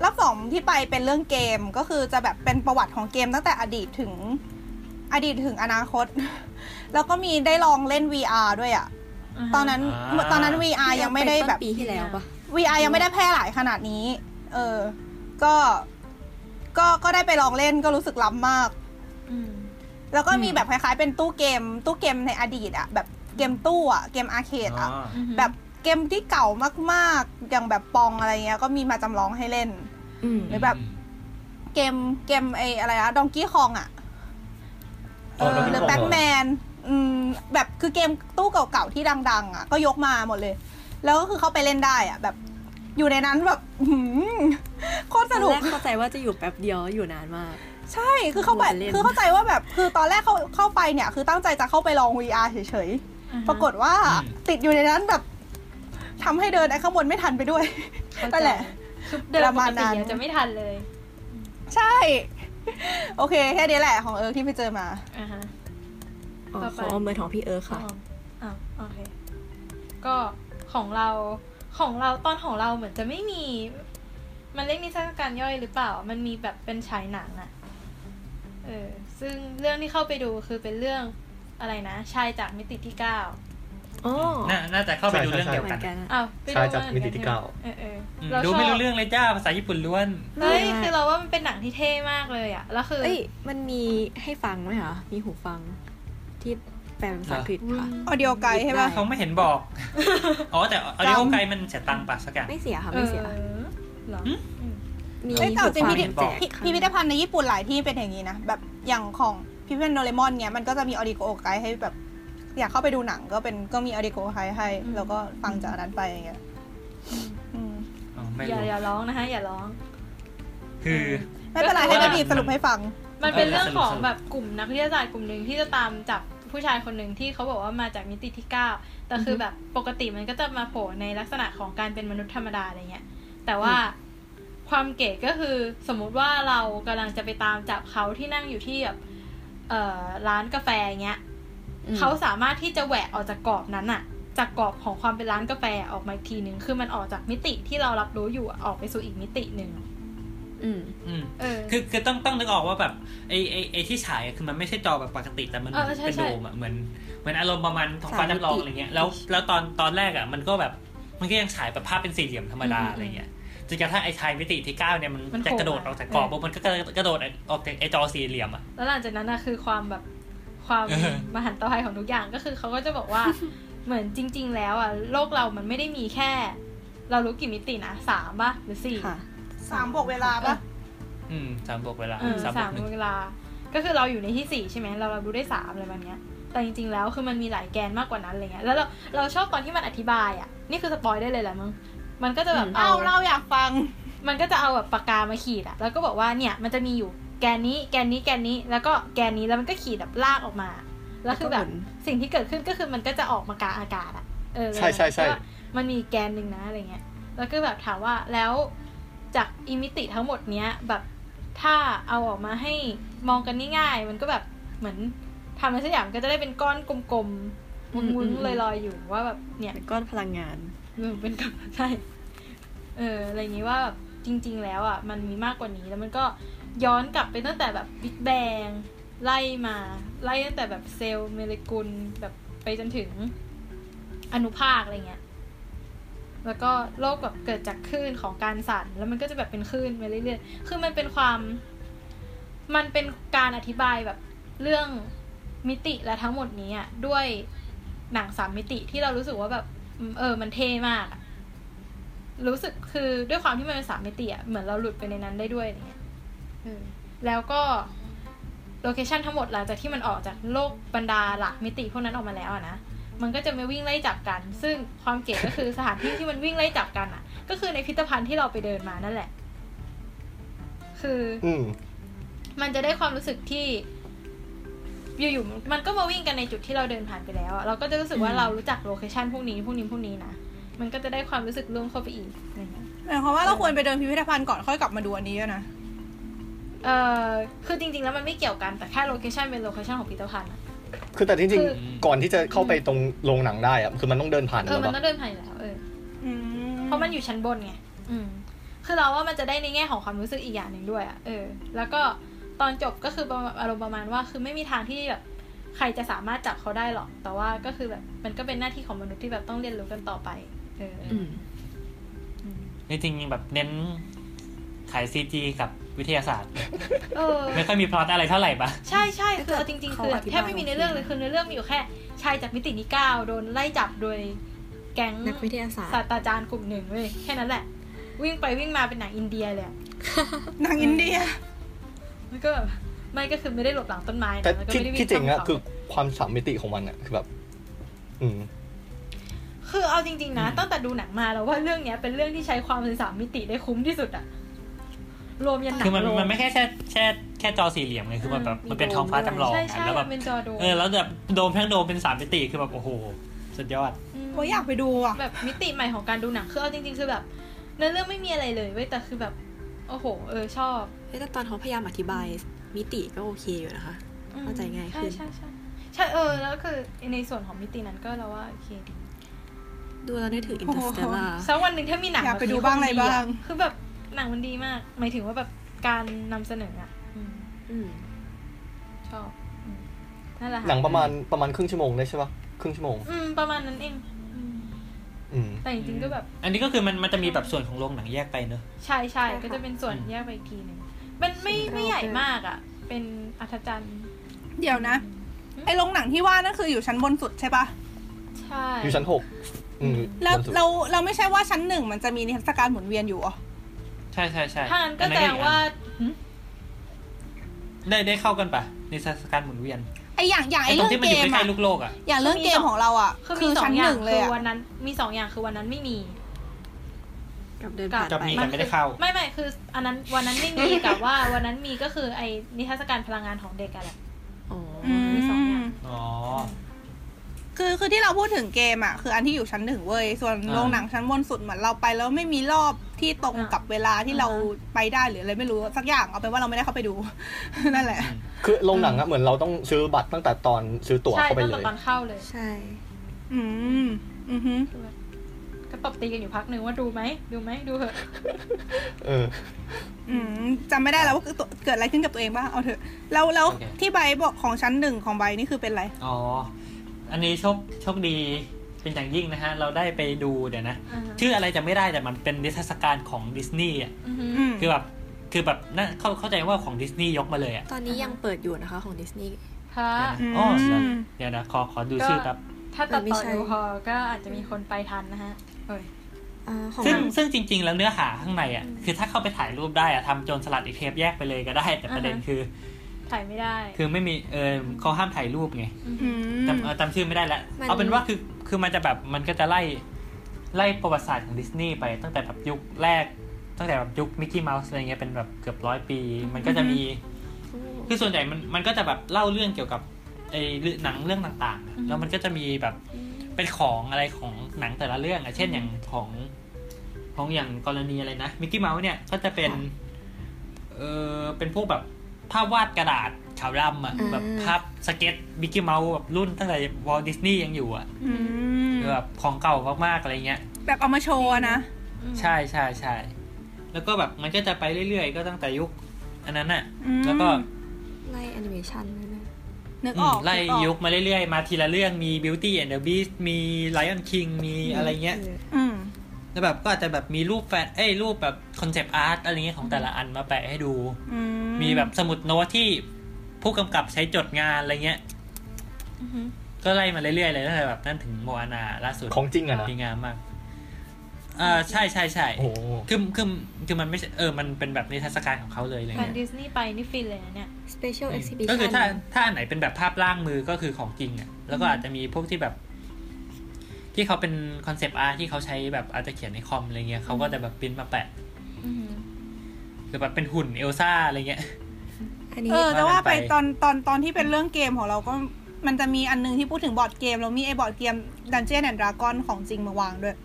รอบสองที่ไปเป็นเรื่องเกมก็คือจะแบบเป็นประวัติของเกมตั้งแต่อดีตถึงอดีตถึงอนาคต แล้วก็มีได้ลองเล่น VR ด้วยอะาฮะตอนนั้นตอนนั้น VR ยังไม่ได้แบบ ปีที่แล้วปะ VR ยังไม่ได้แพร่หลายขนาดนี้ เออ ก็ ก็ ก็ได้ไปลองเล่นก็รู้สึกล้ำมาก อืม แล้วก็มีแบบคล้ายๆ เป็นตู้เกม ตู้เกมในอดีตอะแบบเกมตู้อะเกมอาร์เคดอ๋ออะอือฮึแบบเกมที่เก่ามากๆ อย่างแบบปองอะไรเงี้ย ก็มีมาจำลองให้เล่นอืมหรือแบบเกมเกมไออะไรอะดองกี้คองอะเออ Donkey หรือ Kong แบ็กแมนอืมแบบคือเกมตู้เก่าๆที่ดัง ๆอะก็ยกมาหมดเลย แล้วก็คือเข้าไปเล่นได้อะแบบอยู่ในนั้นแบบหืมโคตรตสอนนุแรกกเข้าใจว่าจะอยู่แป๊บเดียวอยู่นานมาก ใช่คือเข้าไปเล่นคือเข้าใจว่าแบบคือตอนแรกเข้าเข้าไปเนี่ย คือตั้งใจจะเข้าไปลอง VR เฉยอ่าฮะๆปรากฏว่าอืมติดอยู่ในนั้นแบบทำให้เดินไอ้ข้างบนไม่ทันไปด้วยเข้าใจนั่นแหละคือเดินปประระมาณมาณนั้นั้นนจะไม่ทันเลย ใช่ โอเค แค่นี้แหละของเอิร์กที่ไปเจอมาอ่าฮะอ๋อต่อไปของเอาเมือของพี่เอิร์ธค่ะอ๋ออ่าโอเค ก็ของเราของเราตอนของเราเหมือนจะไม่มี มันเรียกนิทรรศการย่อยหรือเปล่า มันมีแบบเป็นฉายหนังอะเออซึ่งเรื่องที่เข้าไปดูคือเป็นเรื่องอะไรนะ ชายจากมิติที่เก้าอ๋อ น่าน่าจะเข้าไปดูใช่เรื่องใช่เดียวเหมืกัอนนกันอะอ้าวไปดูชายจากมิติที่เก้าเออเอออืมเราดูชอบไม่รู้เรื่องเลยจ้าภาษาญี่ปุ่นล้วนเฮ้ยไม่คือเราว่ามันเป็นหนังที่เท่มากเลยอะแล้วคือเอ้ยมันมีให้ฟังไหมคะมีหูฟังที่แปลเป็นภาษาอังกฤษค่ะออเดียไกด์ใช่ปะได้เขาไม่เห็นบอก อ๋อแต่ออดิโอไกด์มันเสียตังค์ปะสักอย่างไม่เสียค่ะเอไม่อเสียเหรอหึอื มมีเอ้ยแต่จริงหูพิฟัพิแจกพิพิพิธภัณฑ์ในญี่ปุ่นหลายที่เป็นอย่างนี้นะ แบบอย่างของพิพิธภัณฑ์โดเรมอนเนี่ยมันก็จะมี audio guide ให้แบบ อยากเข้าไปดูหนังก็เป็นก็มี audio guide ให้ แล้วก็ฟังจากอันนั้นไปอย่างเงี้ยอืมอ๋อไม่อย่ารู้อย่าร้องนะคะอย่าร้อง คือไม่เป็นไรให้ไม่ดีสรุปให้ฟัง มันเป็นเออเรื่องของสนุกๆแบบกลุ่มนักวิทยาศาสตร์กลุ่มหนึ่งที่จะตามจับผู้ชายคนหนึ่งที่เขาบอกว่ามาจากมิติที่เก้าแต่คือแบบปกติมันก็จะมาโผล่ในลักษณะของการเป็นมนุษย์ธรรมดาอะไรเงี้ย แต่ว่า ความเก๋ก็คือสมมุติว่าเรากำลังจะไปตามจับเขาที่นั่งอยู่ที่แบบเอ่อร้านกาแฟเงี้ยอืมเขาสามารถที่จะแหวกออกจากกรอบนั้นอะจากกรอบของความเป็นร้านกาแฟออกมาอีกทีหนึ่งคือมันออกจากมิติที่เรารับรู้อยู่อะออกไปสู่อีกมิติหนึ่งอืมอืมเออคือคือต้องต้องนึกออกว่าแบบไอไอไอที่ฉายอะคือมันไม่ใช่จอแบบปกติแต่มันเออใช่เป็นใช่โดมอะเหมือนเหมือนอารมณ์ประมาณท้องฟ้าสามมิติจำลองอะไรเงี้ยแล้วแล้วตอนตอนแรกอะมันก็แบบมันก็ยังฉายแบบภาพเป็นสี่เหลี่ยมธรรมดาอืมอะไรเงี้ย จนกระทั่งไอชายมิติที่เก้าเนี่ยมันมันจะโผล่กระโดดมาออกจากกรอบเออ ปุ๊บมันก็กระโดดออกจากไอจอสี่เหลี่ยมอะแล้วหลังจากนั้นนะคือความแบบความเออ มหันตภัยของทุกอย่างก็คือเขาก็จะบอกว่า เหมือนจริง ๆ แล้วอะโลกเรามันไม่ได้มีแค่ เรารู้กี่มิตินะสามป่ะหรือสี่ ค่ะ สามบวกเวลาปะอืมสามบวกเวลาเออสามบสาวมกหนึ่งเวลา ก็คือเราอยู่ในที่สี่ใช่ไหมเราเรารู้ได้สามอะไรแบบเนี้ย แต่จริงๆแล้วคือมันมีหลายแกนมากกว่านั้นอะไรเงี้ย แล้วเราเราชอบตอนที่มันอธิบายอะ นี่คือ spoil ได้เลยแหละมึง มันก็จะแบบอืมเอาเราอยากฟัง มันก็จะเอาแบบปากกามาขีดอะแล้วก็บอกว่าเนี่ยมันจะมีอยู่แกนนี้แกนนี้แกนนี้แล้วก็แกนนี้แล้วมันก็ขีดแบบลากออกมา แล้วคือแบบแล้วก็หมุนสิ่งที่เกิดขึ้นก็คือมันก็จะออกมากลางอากาศอะเออใช่ใช่ใช่ว่ามันมีแกนหนึ่งนะอะไรเงี้ย แล้วก็แบบถามว่าแล้วจากอิมิติทั้งหมดเนี้ยแบบถ้าเอาออกมาให้มองกันง่ายๆมันก็แบบเหมือนทำอะไรสักอย่างก็จะได้เป็นก้อนกลมๆอืมวุ้นอืมๆลอยๆอยู่ว่าแบบเนี่ยเป็นก้อนพลังงาน เออเป็นกับใช่ เอออะไรอย่างนี้ว่าแบบจริง ๆ แล้วอะมันมีมากกว่านี้แล้วมันก็ย้อนกลับไปตั้งแต่แบบบิ๊กแบงไล่มาไล่ตั้งแต่แบบเซลล์โมเลกุลแบบไปจนถึงอนุภาคอะไรเงี้ย แล้วก็โลกแบบเกิดจากคลื่นของการสั่น แล้วมันก็จะแบบเป็นคลื่นไปเรื่อยๆ คือมันเป็นความ มันเป็นการอธิบายแบบเรื่องมิติและทั้งหมดนี้อะด้วยหนังสามมิติที่เรารู้สึกว่าแบบ เออ มันเท่มากอะรู้สึกคือด้วยความที่มันเป็นสามมิติอะเหมือนเราหลุดไปในนั้นได้ด้วยอะไรเงี้ยเออแล้วก็ location ทั้งหมดหลังจากที่มันออกจากโลกบรรดาหลักมิติพวกนั้นออกมาแล้วอะนะ มันก็จะมาวิ่งไล่จับกัน ซึ่งความเก๋ก็คือสถานที่ที่มันวิ่งไล่จับกันอะก็คือในพิพิธภัณฑ์ที่เราไปเดินมานั่นแหละ คือ อืมมันจะได้ความรู้สึกที่ อยู่ๆมันก็มาวิ่งกันในจุดที่เราเดินผ่านไปแล้วอะเราก็จะรู้สึกว่าเรารู้จัก location พวกนี้พวกนี้พวกนี้นะมันก็จะได้ความรู้สึกร่วมเข้าไปอีกอะไรเงี้ยหมายความว่าเราควรไปเดินพิพิธภัณฑ์ก่อนค่อยกลับมาดูอันนี้ด้วยนะเอ่อคือจริงๆแล้วมันไม่เกี่ยวกันแต่แค่ location เป็น location ของพิพิธภัณฑ์อะคือแต่จริงคือๆก่อนที่จะเข้าไปตรงโรงหนังได้อะคือมันต้องเดินผ่านเอแล้อวมันปะต้องเดินผ่านอยู่แล้วเอออืมเพราะมันอยู่ชั้นบนไงอืมคือเราว่ามันจะได้ในแง่ของความรู้สึกอีกอย่างหนึ่งด้วยอะเออ แล้วก็ ตอนจบก็คือประมาณอารมณ์ประมาณว่า คือไม่มีทางที่แบบใครจะสามารถจับเขาได้หรอก แต่ว่าก็คือแบบมันก็เป็นหน้าที่ของมนุษย์ที่แบบต้องเรียนรู้กันต่อไป เอออืมจริงๆแบบเน้นขายซีจีกับวิทยาศาสตร์เออไม่ค่อยมีพล็อตอะไรเท่าไหร่ปะใช่ใช่คือเอาจริงๆคือเขาอธิบายแทบไม่มีในเรื่องเลยคือในเรื่องมีอยู่แค่ ชายจากมิตินี้เก้าโดนไล่จับโดยแก๊งนักวิทยาศาสตร์ศาสตราจารย์กลุ่มหนึ่งเว้ยแค่นั้นแหละ วิ่งไปวิ่งมาเป็นหนังอินเดียเลยอะนางอินเดีย มันก็แบบไม่ก็คือไม่ได้หลบหลังต้นไม้แต่นะแล้วก็ที่ไม่ได้วิ่ที่จริงอะข้ามเขาคือความสามมิติของมันอะคือแบบ อืม คือเอาจริง ๆ นะ ตั้งแต่ดูหนังมาแล้วว่าเรื่องเนี้ยเป็นเรื่องที่ใช้ความเป็นสามมิติได้คุ้มที่สุดอะรวมยันหนังคือมันโรงมันไม่แค่แค่แค่แค่จอสี่เหลี่ยมไงคือมันแบบอืมมันเป็นท้องฟ้าจำลองใช่อะใช่แล้วแบมับนเป็นจอดูเออแล้วแบบโดมทั้งโดมเป็นสามมิติคือแบบโอ้โหสุดยอด ม โอ้ยอยากไปดูอะ แบบมิติใหม่ของการดูหนังคือเอาจริงๆ คือแบบในเรื่องไม่มีอะไรเลยเว้ยแต่คือแบบ โอ้โห เออชอบเฮ้ย แต่ตอนเขาพยายามอธิบายมิติก็โอเคอยู่นะคะ เข้าใจง่ายขึ้นใช่ใช่ใช่ใช่เออ แล้วคือในส่วนของมิตินั้นก็เราว่าโอเคดีดูแล้วนึกถึง Interstellar สักวันหนึ่งถ้ามีหนังอยากไปแบบดูนี้บ้างอะไรคดีบ้าง คือแบบหนังมันดีมาก หมายถึงว่าแบบการนำเสนออะอืมอืมชอบอืมนั่นแหละค่หนังประมาณประมาณครึ่งชั่วโมงได้ใช่ปะครึ่งชั่วโมง อืม ประมาณนั้นเองอืมอืมแต่จริงๆก็แบบ อันนี้ก็คือมันมันจะมีแบบส่วนของโรงหนังแยกไปเนอะใช่ใช่ใช่ค่ะก็จะเป็นส่วนแยกไปอีกทีหนึ่ง มันไม่ซึ่งเราไม่ใหญ่มากอะ เป็นอัธจันทร์เดี๋ยวนะ ไอ้โรงหนังที่ว่านั่นคืออยู่ชั้นบนสุดใช่ปะใช่ อยู่ชั้นหกอืมแล้วบนสุดเราเราไม่ใช่ว่าชั้นหนึ่งมันจะมีนิทรรศการหมุนเวียนอยู่เหรอใช่ใช่ใช่ถ้างั้นก็อัแสดงว่าหึได้ได้เข้ากันปะในเทรรศกาลหมุนเวียนไออย่างอย่างไอไอ้ตรงเรื่องที่มันเกอยู่มใกล้อะๆลูกโลกอะอย่างเรื่องเกมของเราอะคือคืมีอสอชั้งนอหย่างนึ่งเลยคืออะวันนั้น มีสองอย่างคือวันนั้นไม่มี กับเดินผ่านกับไปมีแต่ไม่ได้เข้า ไม่ไม่คือ อันนั้นวันนั้นไม่มีกับว่าวันนั้นมีก็คือไอ้นิทรรศการพลังงานของเด็กอะแหละอ๋ออืมมีสองอย่างอ๋อคือคือที่เราพูดถึงเกมอะคืออันที่อยู่ชั้นหนึ่งเว้ยส่วนอ่าโรงหนังชั้นบนสุดเหมือนเราไปแล้วไม่มีรอบที่ตรงกับเวลาที่เราไปได้หรืออะไรไม่รู้สักอย่างเอาเป็นว่าเราไม่ได้เข้าไปดูนั่นแหละ คือโรงหนังอะเหมือนเราต้องซื้อบัตรตั้งแต่ตอนซื้อตั๋วใช่เข้าไปตั้งเลแต่ยตอนเข้าเลยใช่ อืมอือฮึคือแบบก็ ตบตีกันอยู่พักหนึ่งว่าดูไหมดูไหมดูเถอะเอออืมจำไม่ได้แล้วว่าเกิดอะไรขึ้นกับตัวเองบ้างเอาเถอะแล้วแล้วโอเคที่ใบบอกของชั้นหนึ่งของใบนี่คือเป็นอะไรอ๋ออันนี้โชคโชคดีเป็นอย่างยิ่งนะฮะ เราได้ไปดูเดี๋ยวนะอ่าฮะชื่ออะไรจะไม่ได้แต่มันเป็นนิทรรศการของดิสนีย์อะอือฮึอืมคือแบบคือแบบน่าเข้าเข้าใจว่าของดิสนีย์ยกมาเลยอะตอนนี้ยังเปิดอยู่นะคะของดิสนีย์พระเดี๋ยวนะอ๋อเหรอเดี๋ยวนะขอขอดูชื่อแป๊บถ้าตัดเออไม่ต่อใช่ดูพอก็อาจจะมีคนไปทันนะฮะเอ้ยอ่าของ ซึ่งเราซึ่งจริง ๆ แล้วเนื้อหาข้างในอะ คือถ้าเข้าไปถ่ายรูปได้อะทำโจรสลัดอีกเทปแยกไปเลยก็ได้ แต่ประเด็นอ่าฮะคือ ถ่ายไม่ได้ คือไม่มีเออเขาห้ามถ่ายรูปไงอืออืฮึมจำเอ่อจำชื่อไม่ได้แล้วมันเอาเป็นว่าคือคือมันจะแบบมันก็จะไล่ไล่ประวัติศาสตร์ของดิสนีย์ไปตั้งแต่แบบยุคแรก ตั้งแต่แบบยุคมิกกี้เมาส์อะไรเงี้ยเป็นแบบเกือบร้อยปี มันก็จะมี คือส่วนใหญ่มันมันก็จะแบบเล่าเรื่องเกี่ยวกับไอ้เรื่องหนังเรื่องต่างๆ แล้วมันก็จะมีแบบ เป็นของอะไรของหนังแต่ละเรื่องอะเช่นอย่างของของอย่างกรณีอะไรนะมิกกี้เมาส์เนี่ยก็จะเป็นเออเป็นพวกแบบภาพวาดกระดาษขาวดำอะอ่าแบบภาพสเก็ตช์มิกกี้เมาส์แบบรุ่นตั้งแต่วอลต์ ดิสนีย์ยังอยู่อะอืมคือแบบของเก่ามากๆอะไรเงี้ย แบบเอามาโชว์อะนะ ใช่ใช่ใช่แล้วก็แบบมันก็จะไปเรื่อยๆ ก็ตั้งแต่ยุคอันนั้นอะอืมแล้วก็ไล่แอนิเมชันด้วย นะนึกอือมอกไล่นึกออกยุคมาเรื่อยๆ มาทีละเรื่องมี Beauty and the Beast มี Lion King มีอะไรเงี้ยอืมแล้วแบบก็อาจจะแบบมีรูปแฟนเอ้ยรูปแบบ concept art อะไรเงี้ยของแต่ละอันมาแปะให้ดูอืมีแบบสมุดโน้ตที่ผู้กำกับใช้จดงานอะไรเงี้ยอือฮึก็ไล่มาเรื่อยๆเลยตั้งแต่แบบนั่นถึงโมอานาล่าสุดของจริงอะนะดีงามมาก อ่าใช่ใช่ใช่โอ้โหคือคือคือมันไม่ใช่เออมันเป็นแบบนิทรรศการของเขาเลยอะไรแฟนเงี้ย ดิสนีย์ไปนี่ฟินเลยนะเนี่ย special exhibition ก็คือถ้าถ้าอันไหนเป็นแบบภาพร่างมือก็คือของจริงอะแล้วก็อาจจะมีพวกที่แบบ ที่เขาเป็น concept art ที่เขาใช้แบบอาจจะเขียนในคอมอะไรเงี้ยเขาก็จะแบบปริ้นมาแปะ อือหือหรือแบบเป็นหุ่นเอลซ่าอะไรเงี้ย อันนี้เออแต่ว่าไปว่ากันไป ตอนตอนตอนที่เป็นเรื่องเกมของเราก็มันจะมีอันนึงที่พูดถึงบอร์ดเกม แล้วมีไอ้บอร์ดเกม Dungeon and Dragon ของจริงมาวางด้วย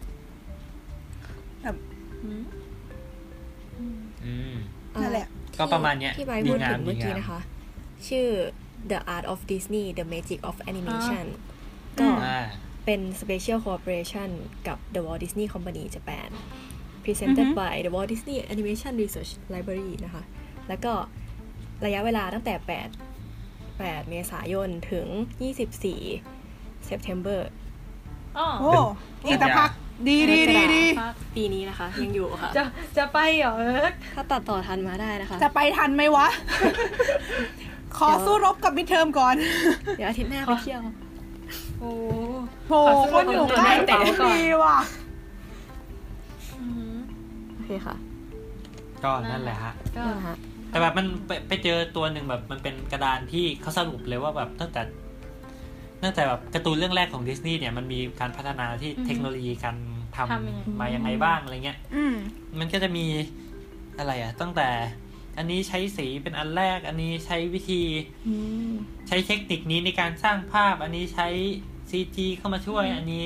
อืมอืมนั่นแหละ ก็ประมาณเนี้ยที่ไบร์ทดีพูดงาถึมงเมื่อดีกี้งามนะคะ ชื่อ The Art of Disney The Magic of Animation ก็อ่าเป็น Special Cooperation กับ The Walt Disney Company Japan Presented อือฮึ by The Walt Disney Animation Research Library นะคะ แล้วก็ระยะเวลาตั้งแต่ 8 8 เมษายนถึง 24 September อ๋ อโอ้อีกแต่พักดีดีดีดีพักปีนี้นะคะ ยังอยู่ค่ะ จะจะไปเหรอเอิร์กถ้าตัดต่อทันมาได้นะคะ จะไปทันไหมวะ ขอสู้รบกับมิดเทอมก่อน เดี๋ยวอาทิตย์หน้าไปเที่ยว โอ้โหคนอยู่ใกล้ขอสู้รบกับตัวดีว่ะอืมโอเคค่ะ ก็นั่นแหละฮะก็นั่นนะฮะแต่แบบมันไปไปเจอตัวหนึ่งแบบมันเป็นกระดานที่เขาสรุปเลยว่าแบบตั้งแต่ ตั้งแต่แบบการ์ตูนเรื่องแรกของดิสนีย์เนี่ยมันมีการพัฒนาที่เทคโนโลยีการทำมายังไงบ้างอะไรเงี้ยอืมมันก็จะมีอะไรอะตั้งแต่อันนี้ใช้สีเป็นอันแรก อันนี้ใช้วิธีอืมใช้เทคนิคนี้ในการสร้างภาพ อันนี้ใช้ซีจีเข้ามาช่วย อันนี้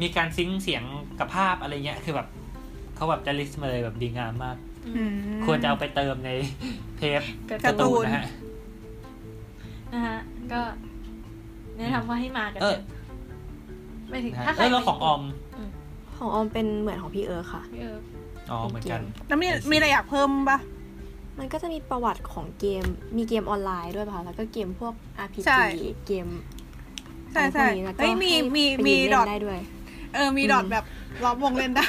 มีการซิงค์เสียงกับภาพอะไรเงี้ย คือแบบเขาแบบจะลิสต์มาเลยแบบดีงามมากอืมควรจะเอาไปเติมในเทปการ์ตูนนะฮะนะฮะก็ แนะนำว่าให้มากันเอเถออะไม่ถึงนะฮะถ้าใครเออแล้วของออม ของออมเป็นเหมือนของพี่เอิร์ธค่ะพี่เอิร์กอ๋อเหมือนกันแล้วมีมีอะไรอยากเพิ่มปะมันก็จะมีประวัติของเกม มีเกมออนไลน์ด้วยป่ะคะแล้วก็เกมพวก RPG ใช่เกมใช่ใช่อะไรพวกนี้แล้วก็เฮ้ยมีให้มีไปมียืนดอทเล่นได้ด้วย เออมีดอทแบบล้อมวงเล่นได้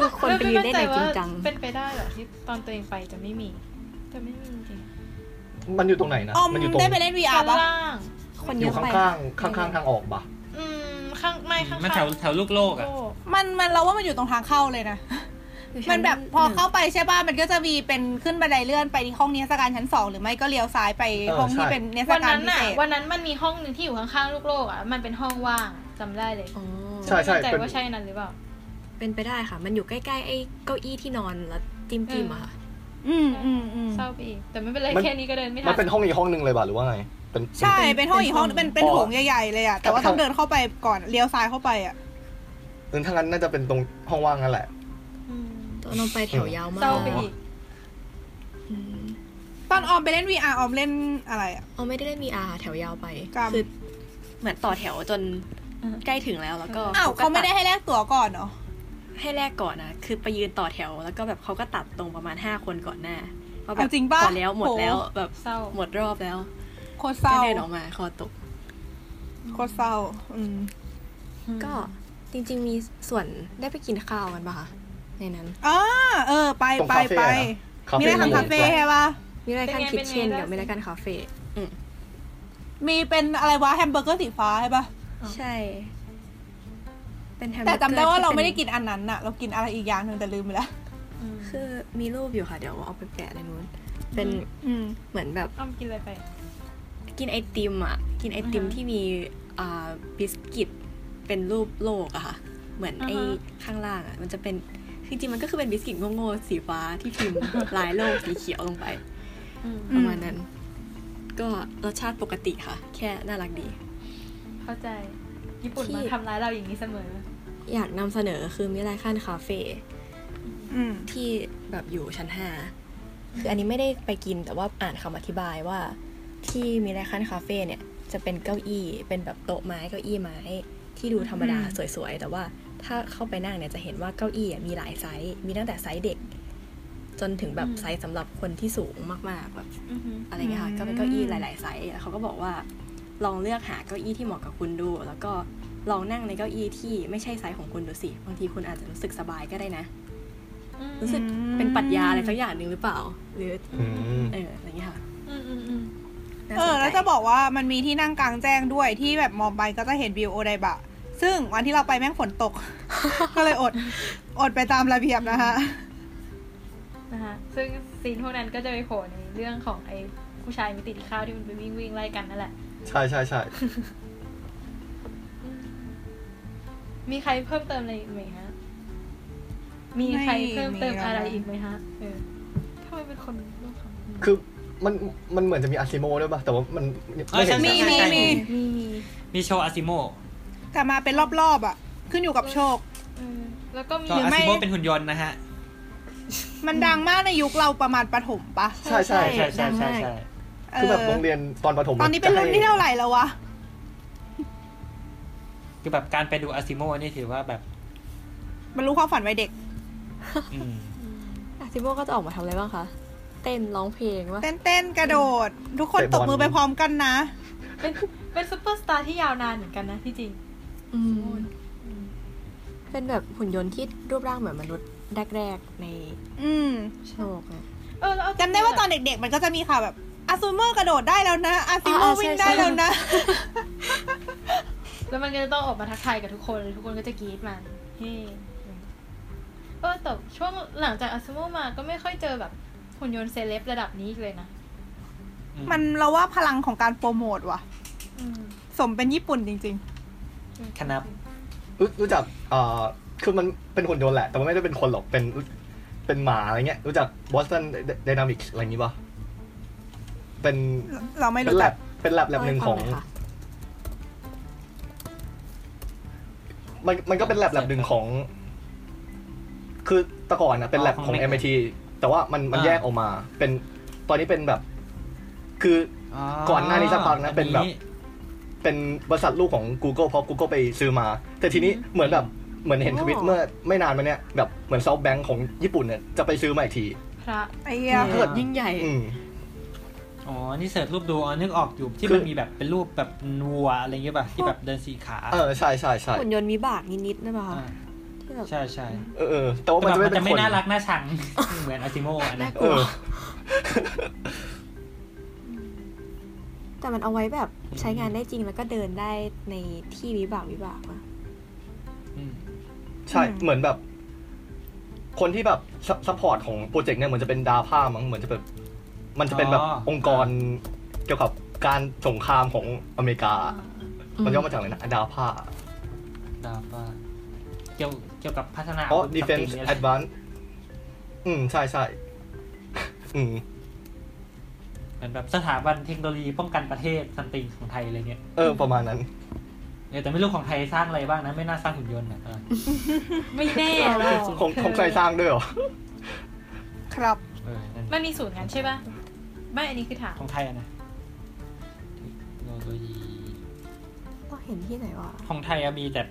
คือคนไปยืนเล่นอย่างจริงจังเป็นไปได้เหรอที่ตอนตัวเองไปจะไม่มีจะไม่มีจริงมันอยู่ตรงไหนนะออมมันอยู่ตรงได้ไปเล่น VR ชั้นปะล่าง คนอเยยู่อะไปข้างๆข้างๆทางออกปะอืมข้างไม่ข้างมันแถวแถวลูกโลกอะโลกมันมันเราว่ามันอยู่ตรงทางเข้าเลยนะอยู่มัชั้นแบบพอเข้าไปใช่ป่ะ มันก็จะมีเป็นขึ้นบันไดเลื่อนไปที่ห้องนิทรรศการชั้นสองหรือไม่ก็เลี้ยวซ้ายไปห้องที่เป็นนิทรรศวันการนั้นพิน่ะเศษวันนั้นมันมีห้องหนึ่งที่อยู่ข้างๆลูกโลกอะมันเป็นห้องว่างจำได้เลยอ๋อใช่ใช่ไม่แน่ใจเป็นว่าใช่นั้นหรือเปล่า เป็นไปได้ค่ะ มันอยู่ใกล้ๆไอ้เก้าอี้ที่นอนแล้วจิ้มจิ้มๆอะค่ะ อืมอืมอืมเศร้าไปอีกแต่ไม่เป็นไรมันแค่นี้ก็เดินไม่มัทันนเป็นห้องอีกห้องหนึ่งเลยปะหรือว่าไง เป็นใช่เป็นห้องอีกห้องเป็เป็นนเป็นอ๋อโถงใหญ่ๆเลยอะแต่ว่าครับต้องเดินเข้าไปก่อนเลี้ยวซ้ายเข้าไปอะเออถ้างั้นน่าจะเป็นตรงห้องว่างนั่นแหละอืมตอนนอนไปแถวยาวมาเศร้ากไปอีกอืมตอนออมไปเล่น VR ออมเล่นอะไรอะเอาไม่ได้เล่น VR แถวยาวไปกรรมคือเหมือนต่อแถวจนอืมใกล้ถึงแล้วแล้วก็อ้าวก็เขาไม่ได้ตัให้แลกตั๋วก่อนเหรอให้แลกก่อนนะคือไปยืนต่อแถวแล้วก็แบบเขาก็ตัดตรงประมาณห้าคนก่อนหน้าว่าแบเอาบจริงปะพอแล้วหมดแล้วโหแบบเศร้าหมดรอบแล้วโค ตรเศก็ร้าเดินออกมาคอตกโคตรเศร้า อืม ก็จริง ๆ มีส่วนได้ไปกินข้าวกันปะคะในนั้นอ่าเออ ไปตรงไปคาเฟ่ไปอะคาเฟ่มีได้ทำคาเฟ่ใช่ปะมีรายการเป็นไง kitchen เป็นไงกับมีรายการคาเฟ่อืมมีเป็นอะไรวะแฮมเบอร์เกอร์สีฟ้าใช่ปะใช่ เป็นแฮมแต่จำได้ว่าเราไม่ได้ที่กินอันนั้นน่ะเรากินอะไรอีกอย่างหนึ่งแต่ลืมไปแล้วอืมคือมีรูปอยู่ค่ะ เดี๋ยวเอาไปแปะในนู้นเป็นอืมเหมือนแบบอ้อมกินอะไรไป กินไอติมอะ กินไอติมอ่าฮะที่มีอ่าบิสกิตเป็นรูปโลกอะค่ะ เหมือนไอ้อ่าฮะข้างล่างอะมันจะเป็นคือจริงๆมันก็คือเป็นบิสกิตโง่ๆสีฟ้าที่พิมพ์ลายโลกสีเขียวลงไปอืมประมาณนั้น ก็รสชาติปกติค่ะ แค่น่ารักดี เข้าใจ ญี่ปุ่นที่มาทำร้ายเราอย่างนี้เสมอ อยากนำเสนอคือมิไรคันคาเฟ่อืมที่แบบอยู่ชั้นห้าคืออันนี้ไม่ได้ไปกินแต่ว่าอ่านคำอธิบายว่า ที่มิไรคันคาเฟ่เนี่ยจะเป็นเก้าอี้เป็นแบบโต๊ะไม้เก้าอี้ไม้ที่ดูธรรมดาอืมสวยๆ แต่ว่าถ้าเข้าไปนั่งเนี่ยจะเห็นว่าเก้าอี้อะมีหลายไซส์มีตั้งแต่ไซส์เด็ก จนถึงแบบอืมไซส์สำหรับคนที่สูงมากๆแบบอือหืออะไรเงี้ยค่ะก็เป็นเก้าอี้หลาย ๆไซส์แล้วเขาก็บอกว่าลองเลือกหาเก้าอี้ที่เหมาะกับคุณดู แล้วก็ลองนั่งในเก้าอี้ที่ไม่ใช่ไซส์ของคุณดูสิบางทีคุณอาจจะรู้สึกสบายก็ได้นะอืมรู้สึกเป็นปรัชญาอะไรสักอย่างหนึ่งหรือเปล่า หรืออืมเอออะไรเงี้ยค่ะอืมอืมอืมน่า เอสนอใจแล้วจะบอกว่ามันมีที่นั่งกลางแจ้งด้วยที่แบบมองไปก็จะเห็นวิวโอไดบะ ซึ่งวันที่เราไปแม่งฝนตก ก็เลยอด อดไปตามระเบียบนะคะนะคะซึ่งซีนพวกนั้นก็จะไปโผล่ในเรื่องของไอ้ผู้ชายมิติที่ข้าวที่มันไปวิ่งวิ่งไล่กันนั่นแหละ ใช่ใช่ใช่มีใครเพิ่มเติมอะไรอีกไหมฮะ มีใครเพิ่มเติมไม่มีอะไรแล้วนะอีกไหมฮะ เออทำไมเป็นคนรูปคำคือ มันมันเหมือนจะมีอาซิโมด้วยป่ะแต่ว่ามันเออใช่มีใช่มีใช่มีมีมีมีโชว์อาซิโมแต่มาเป็นรอบๆอะ ขึ้นอยู่กับโชคเออแล้วก็มีก็หรืออาไม่ซิโมเป็นหุ่นยนต์นะฮะ มันดังมากในยุคเราประมาณประถมปะใช่ใช่ใช่ใช่ใช่ใช่คือแบบโรงเรียนตอนประถมตอนนี้เป็นรุ่นที่เท่าไหร่แล้ววะคือแบบการไปดูอาซิโมนี่ถือว่าแบบบรรลุความฝันวัยเด็กอืมอาซิโมก็จะออกมาทำอะไรบ้างคะ เต้นร้องเพลงวะเต้นเต้นๆกระโดด ทุกคนตบมือไปพร้อมกันนะ เป็นเป็นซุปเปอร์สตาร์ที่ยาวนานเหมือนกันนะที่จริงอืมเป็นแบบหุ่นยนต์ที่รูปร่างเหมือนมนุษย์แรกๆใน อืมโลกอะเออแล้วเอาจำได้ว่าตอนเด็กๆ มันก็จะมีข่าวแบบอาซิโมกระโดดได้แล้วนะอาซิโมอ่าใช่วิ่งได้ใช่แล้วนะ แล้วมันก็จะต้องออกมาทักทายกับทุกคน ทุกคนก็จะกรี๊ดมันเฮ้เออแต่ช่วงหลังจากอาซูโมมาก็ไม่ค่อยเจอแบบ หุ่นยนต์เซเลบระดับนี้อีกเลยนะ มันเราว่าพลังของการโปรโมทว่ะ อืมสมเป็นญี่ปุ่นจริง คณะรู้รู้จักอ่าคือมันเป็นหุ่นยนต์แหละ แต่มันไม่ได้เป็นคนหรอก เป็น เป็นหมาอะไรเงี้ย รู้จัก Boston Dynamics อะไรอย่างงี้ป่ะเป็น ๆ เราไม่เป็นรู้แลจักบเป็นแลบแลบหนึ่งของเล่าให้ฟัหยค่ะมันมันก็เป็นแลบแลบหนึ่งของ คือแต่ก่อนนะเป็นแลบของ MIT แต่ว่ามันมันแยกออกมา เป็นตอนนี้เป็นแบบ คือก่อนหน้านี้สักพักนะเป็นแบบ เป็นบริษัทลูกของ Google เพราะ Google ไปซื้อมา แต่ทีนี้เหมือนแบบเหมือนเห็นทวิตเมื่อไม่นานมาเนี้ยแบบเหมือนซอฟแบงค์ของญี่ปุ่นเนี่ยจะไปซื้อมาอีกที พระไอ้เหี้ยถ้าเกิดยิ่งใหญ่ อืม อ๋อ นี่เสิร์ชรูปดูอ๋อนึกออกอยู่ที่คืมันอมีแบบเป็นรูปแบบวัวอะไรเงี้ยป่ะที่แบบเดินสี่ขาเออใช่ใช่ใช่หุ่นยนต์มีบากนิดๆนะป่ะคะอ่าที่แบบ ใช่ใช่เออเออแต่ว่าแต่มันแบบจะมัไม่นเป็นคนจะไม่น่ารักน่าชัง เหมือนอาซิโมอันนะน่ากเอลัวอแต่มันเอาไว้แบบใช้งานได้จริงแล้วก็เดินได้ในที่วิบากวิบากอะอืมใช่เหมือนแบบ คนที่แบบ support ของโปรเจกต์เนี่ยเหมือนจะเป็น DARPA มั้งเหมือนจะแบบมันจะเป็นแบบอ๋อองค์กรเกี่ยวกับการสงครามของอเมริกา มันย่อมาจากอะไรนะดาผ้าดาฟ้าเกี่ยวเกี่ยวกับพัฒนาเพราะอาวุธ defense สปริงเนี่ยแหละ advance อืม ใช่ใช่อืม เหมือนแบบสถาบันเทคโนโลยีป้องกันประเทศ something ของไทยอะไรเงี้ยเออ ประมาณนั้น เออแต่ไม่รู้ของไทยสร้างอะไรบ้างนะ ไม่น่าสร้างหุ่นยนต์อะเออไม่แน่หรอกของของใครสร้างด้วยเหรอ ครับ เออนั่นมันมีศูนย์งานใช่ปะไม่อันนี้คือถามของไทยอะนะเทคโนโลยีเราเห็นที่ไหนวะของไทยอะมีแต่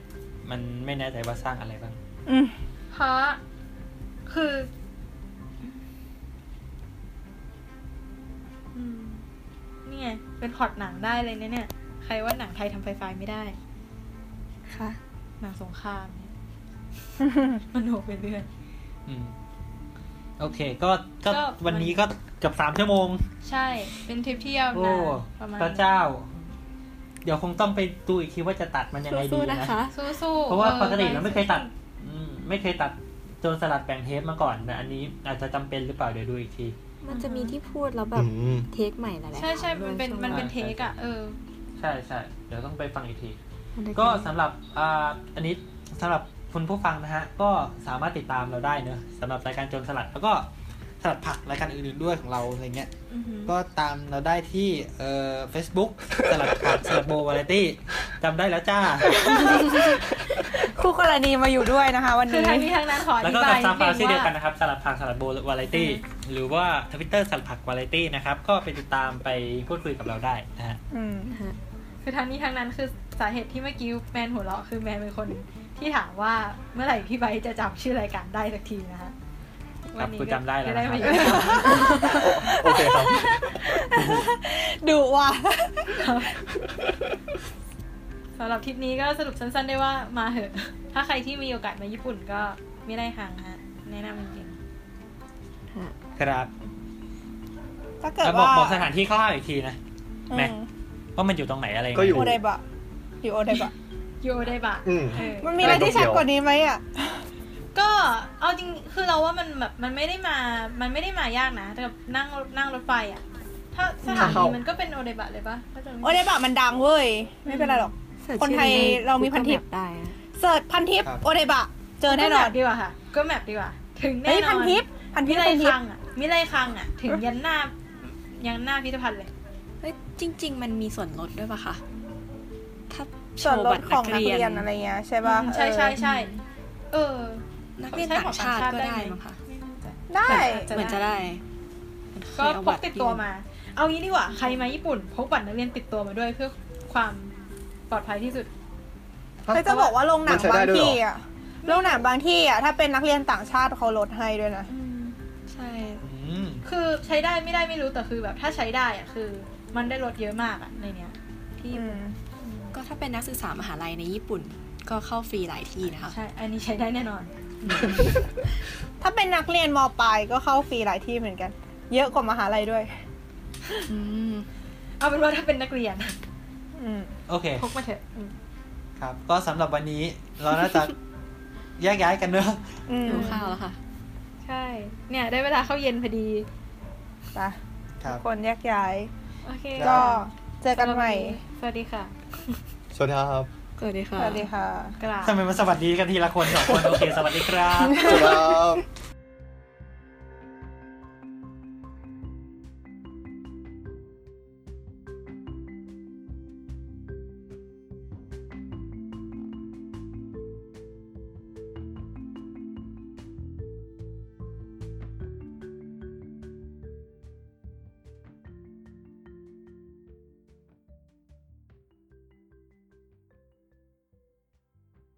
มันไม่แน่ใจว่าสร้างอะไรบ้างอืมเพราะคือ อืมนี่ไงเป็นพล็อตหนังได้เลยนะเนี่ย ใครว่าหนังไทยทำไฟไฟไม่ได้ ค่ะ หนังสงครามเนี่ย มันโหไปเรื่อย อืมโอเค ก็ก็ก็ วันนี้ก็เกือบสามชั่วโมง ใช่ เป็นทริปที่ยาวโอ้นานประมาณพระเจ้า เดี๋ยวคงต้องไปดูอีกทีว่าจะตัดมันยังไงดีสู้ๆนะนะคะ สู้ๆเพราะว่าออปกติเราไม่เคยตัดสู้อืม ไม่เคยตัดโจรสลัดแบ่งเทปมาก่อนแต่อันนี้อาจจะจำเป็นหรือเปล่าเดี๋ยวดูอีกที มันจะมีที่พูดแล้วแบอืบมเทคใหม่หลายๆใช่ใช่ครั้งมันเป็นด้วยมันเป็นใช่เทคอะเออ ใช่ใช่เดี๋ยวต้องไปฟังอีกทีมันได้ก็สำหรับอ่าอันนี้สำหรับคุณผู้ฟังนะฮะ ก็สามารถติดตามเราได้เนอะสำหรับรายการโจรสลัดแล้วก็ สลัดผักรายการอื่นๆด้วยของเราอะไรเงี้ยอือหือก็ตามเราได้ที่เอ่อ Facebook สลัดผักสลัดโบวาไรตี้จำได้แล้วจ้า คู่กรณีมาอยู่ด้วยนะคะ วันคือนี้ ทางนี้ทางนั้นขออแล้วธิก็บากับยซาฟานิชื่ดอนึเดียวงกันว่า นะครับ สลัดผักสลัดโบวาไรตี้ หรือว่าทวิตเตอร์สลัดผักวาไรตี้นะครับ ก็ไปติดตามไปพูดคุยกับเราได้นะฮะ อืม คือทางนี้ทางนั้นคือสาเหตุที่เมื่อกี้แมนหัวเราะคือแมนเป็นคนที่ถามว่าเมื่อไหร่พี่ไบร์ทจะจำชื่อรายการได้สักทีนะคะ ครับกูจำได้แล้วจะได้นะคมารับอยู่โอเคครับดุว่ะสำหรับทริปนี้ก็สรุปสั้นๆได้ว่ามาเหอะ ถ้าใครที่มีโอกาสมาญี่ปุ่นก็ไม่ได้ห่างฮะ แนะนำจริงครับถ้าเกิดแล้วบอกว่าบอกสถานที่คร่าวๆอีกทีนะอืแม็กมว่ามันอยู่ตรงไหนอะไรงไงก็อยู่โอไดบะอยู่โอไดบะยูโอไดบะอืมเออมันมีอะไรที่ชัดกว่านี้ไหมอะ ก็เอาจริงคือเราว่ามันแบบมันไม่ได้มา มันไม่ได้มายากนะแต่แบบนั่งนั่งรถไฟอะ ถ้าสถานีมันก็เป็นโอเดบะเลยปะถ้าจำไม่โอเดบะมันดังเว้ย ไม่เป็นไรหรอก คนไทยเรามีพันทิปได้อะเสิร์ชพันทิปครับโอเดบะ เจอแน่นอนก็แมปดีกว่าค่ะ ก็แมปดีกว่า ถึงแน่เฮ้ยนอนพันทิปพันทิมิปไรพันทิปคังอะมิไรคังอะ ถึงยันหน้ายันหน้าพิพิธภัณฑ์เลยเฮ้ยจริง ๆ มันมีส่วนลดด้วยปะคะถ้าโชส่วนว์ลบัดตรของนันักกเรีเรียยนนอะไรเงี้ยใช่ป่ะใช่ใช่ใช่เออ นักเรียนต่างชาติก็ได้มั้งคะได้เหมือนจะได้ ก็พกเคยเอาบัรติดตัวมา เอางี้ดีกว่าใครมาญี่ปุ่นพกบัตรนักเรียนติดตัวมาด้วยเพื่อความปลอดภัยที่สุดก็จะบอกว่าโรงหนังมันใช้บาได้งด้วยเหรอที่อะโรงหนังบางที่อะถ้าเป็นนักเรียนต่างชาติเขาลดให้ด้วยนะใช่อืมคือใช้ได้ไม่ได้ไม่รู้แต่คือแบบถ้าใช้ได้อะคือ มันได้ลดเยอะมากอะในเนี้ยที่ญี่อืปุ่นมก็ถ้าเป็นนักศึกษามหาลัยในญี่ปุ่น ก็เข้าฟรีหลายที่นะคะใช่อันนี้ใช้ได้แน่นอน ถ้าเป็นนักเรียนมปลายก็เข้าฟรีหลายที่เหมือนกัน เยอะกว่ามหาลัยด้วย อืมเอาเป็นว่าถ้าเป็นนักเรียนอืมโอเค พกมาเถอะอืมครับ ก็สำหรับวันนี้เราน่าจะแยกย้ายกันเนอะอืมดูข้าวแล้วค่ะ ใช่ เนี่ย ได้เวลาเข้าเย็นพอดี ไปครับ คนแยกย้าย โอเคได้ก็เจอกันใหม่ สวัสดีค่ะ สวัสดีครับ สวัสดีค่ะ สวัสดีค่ะกราบ ทำไมมาสวัสดีกันทีละคนสองคน โอเค สวัสดีครับสวัสดีครับ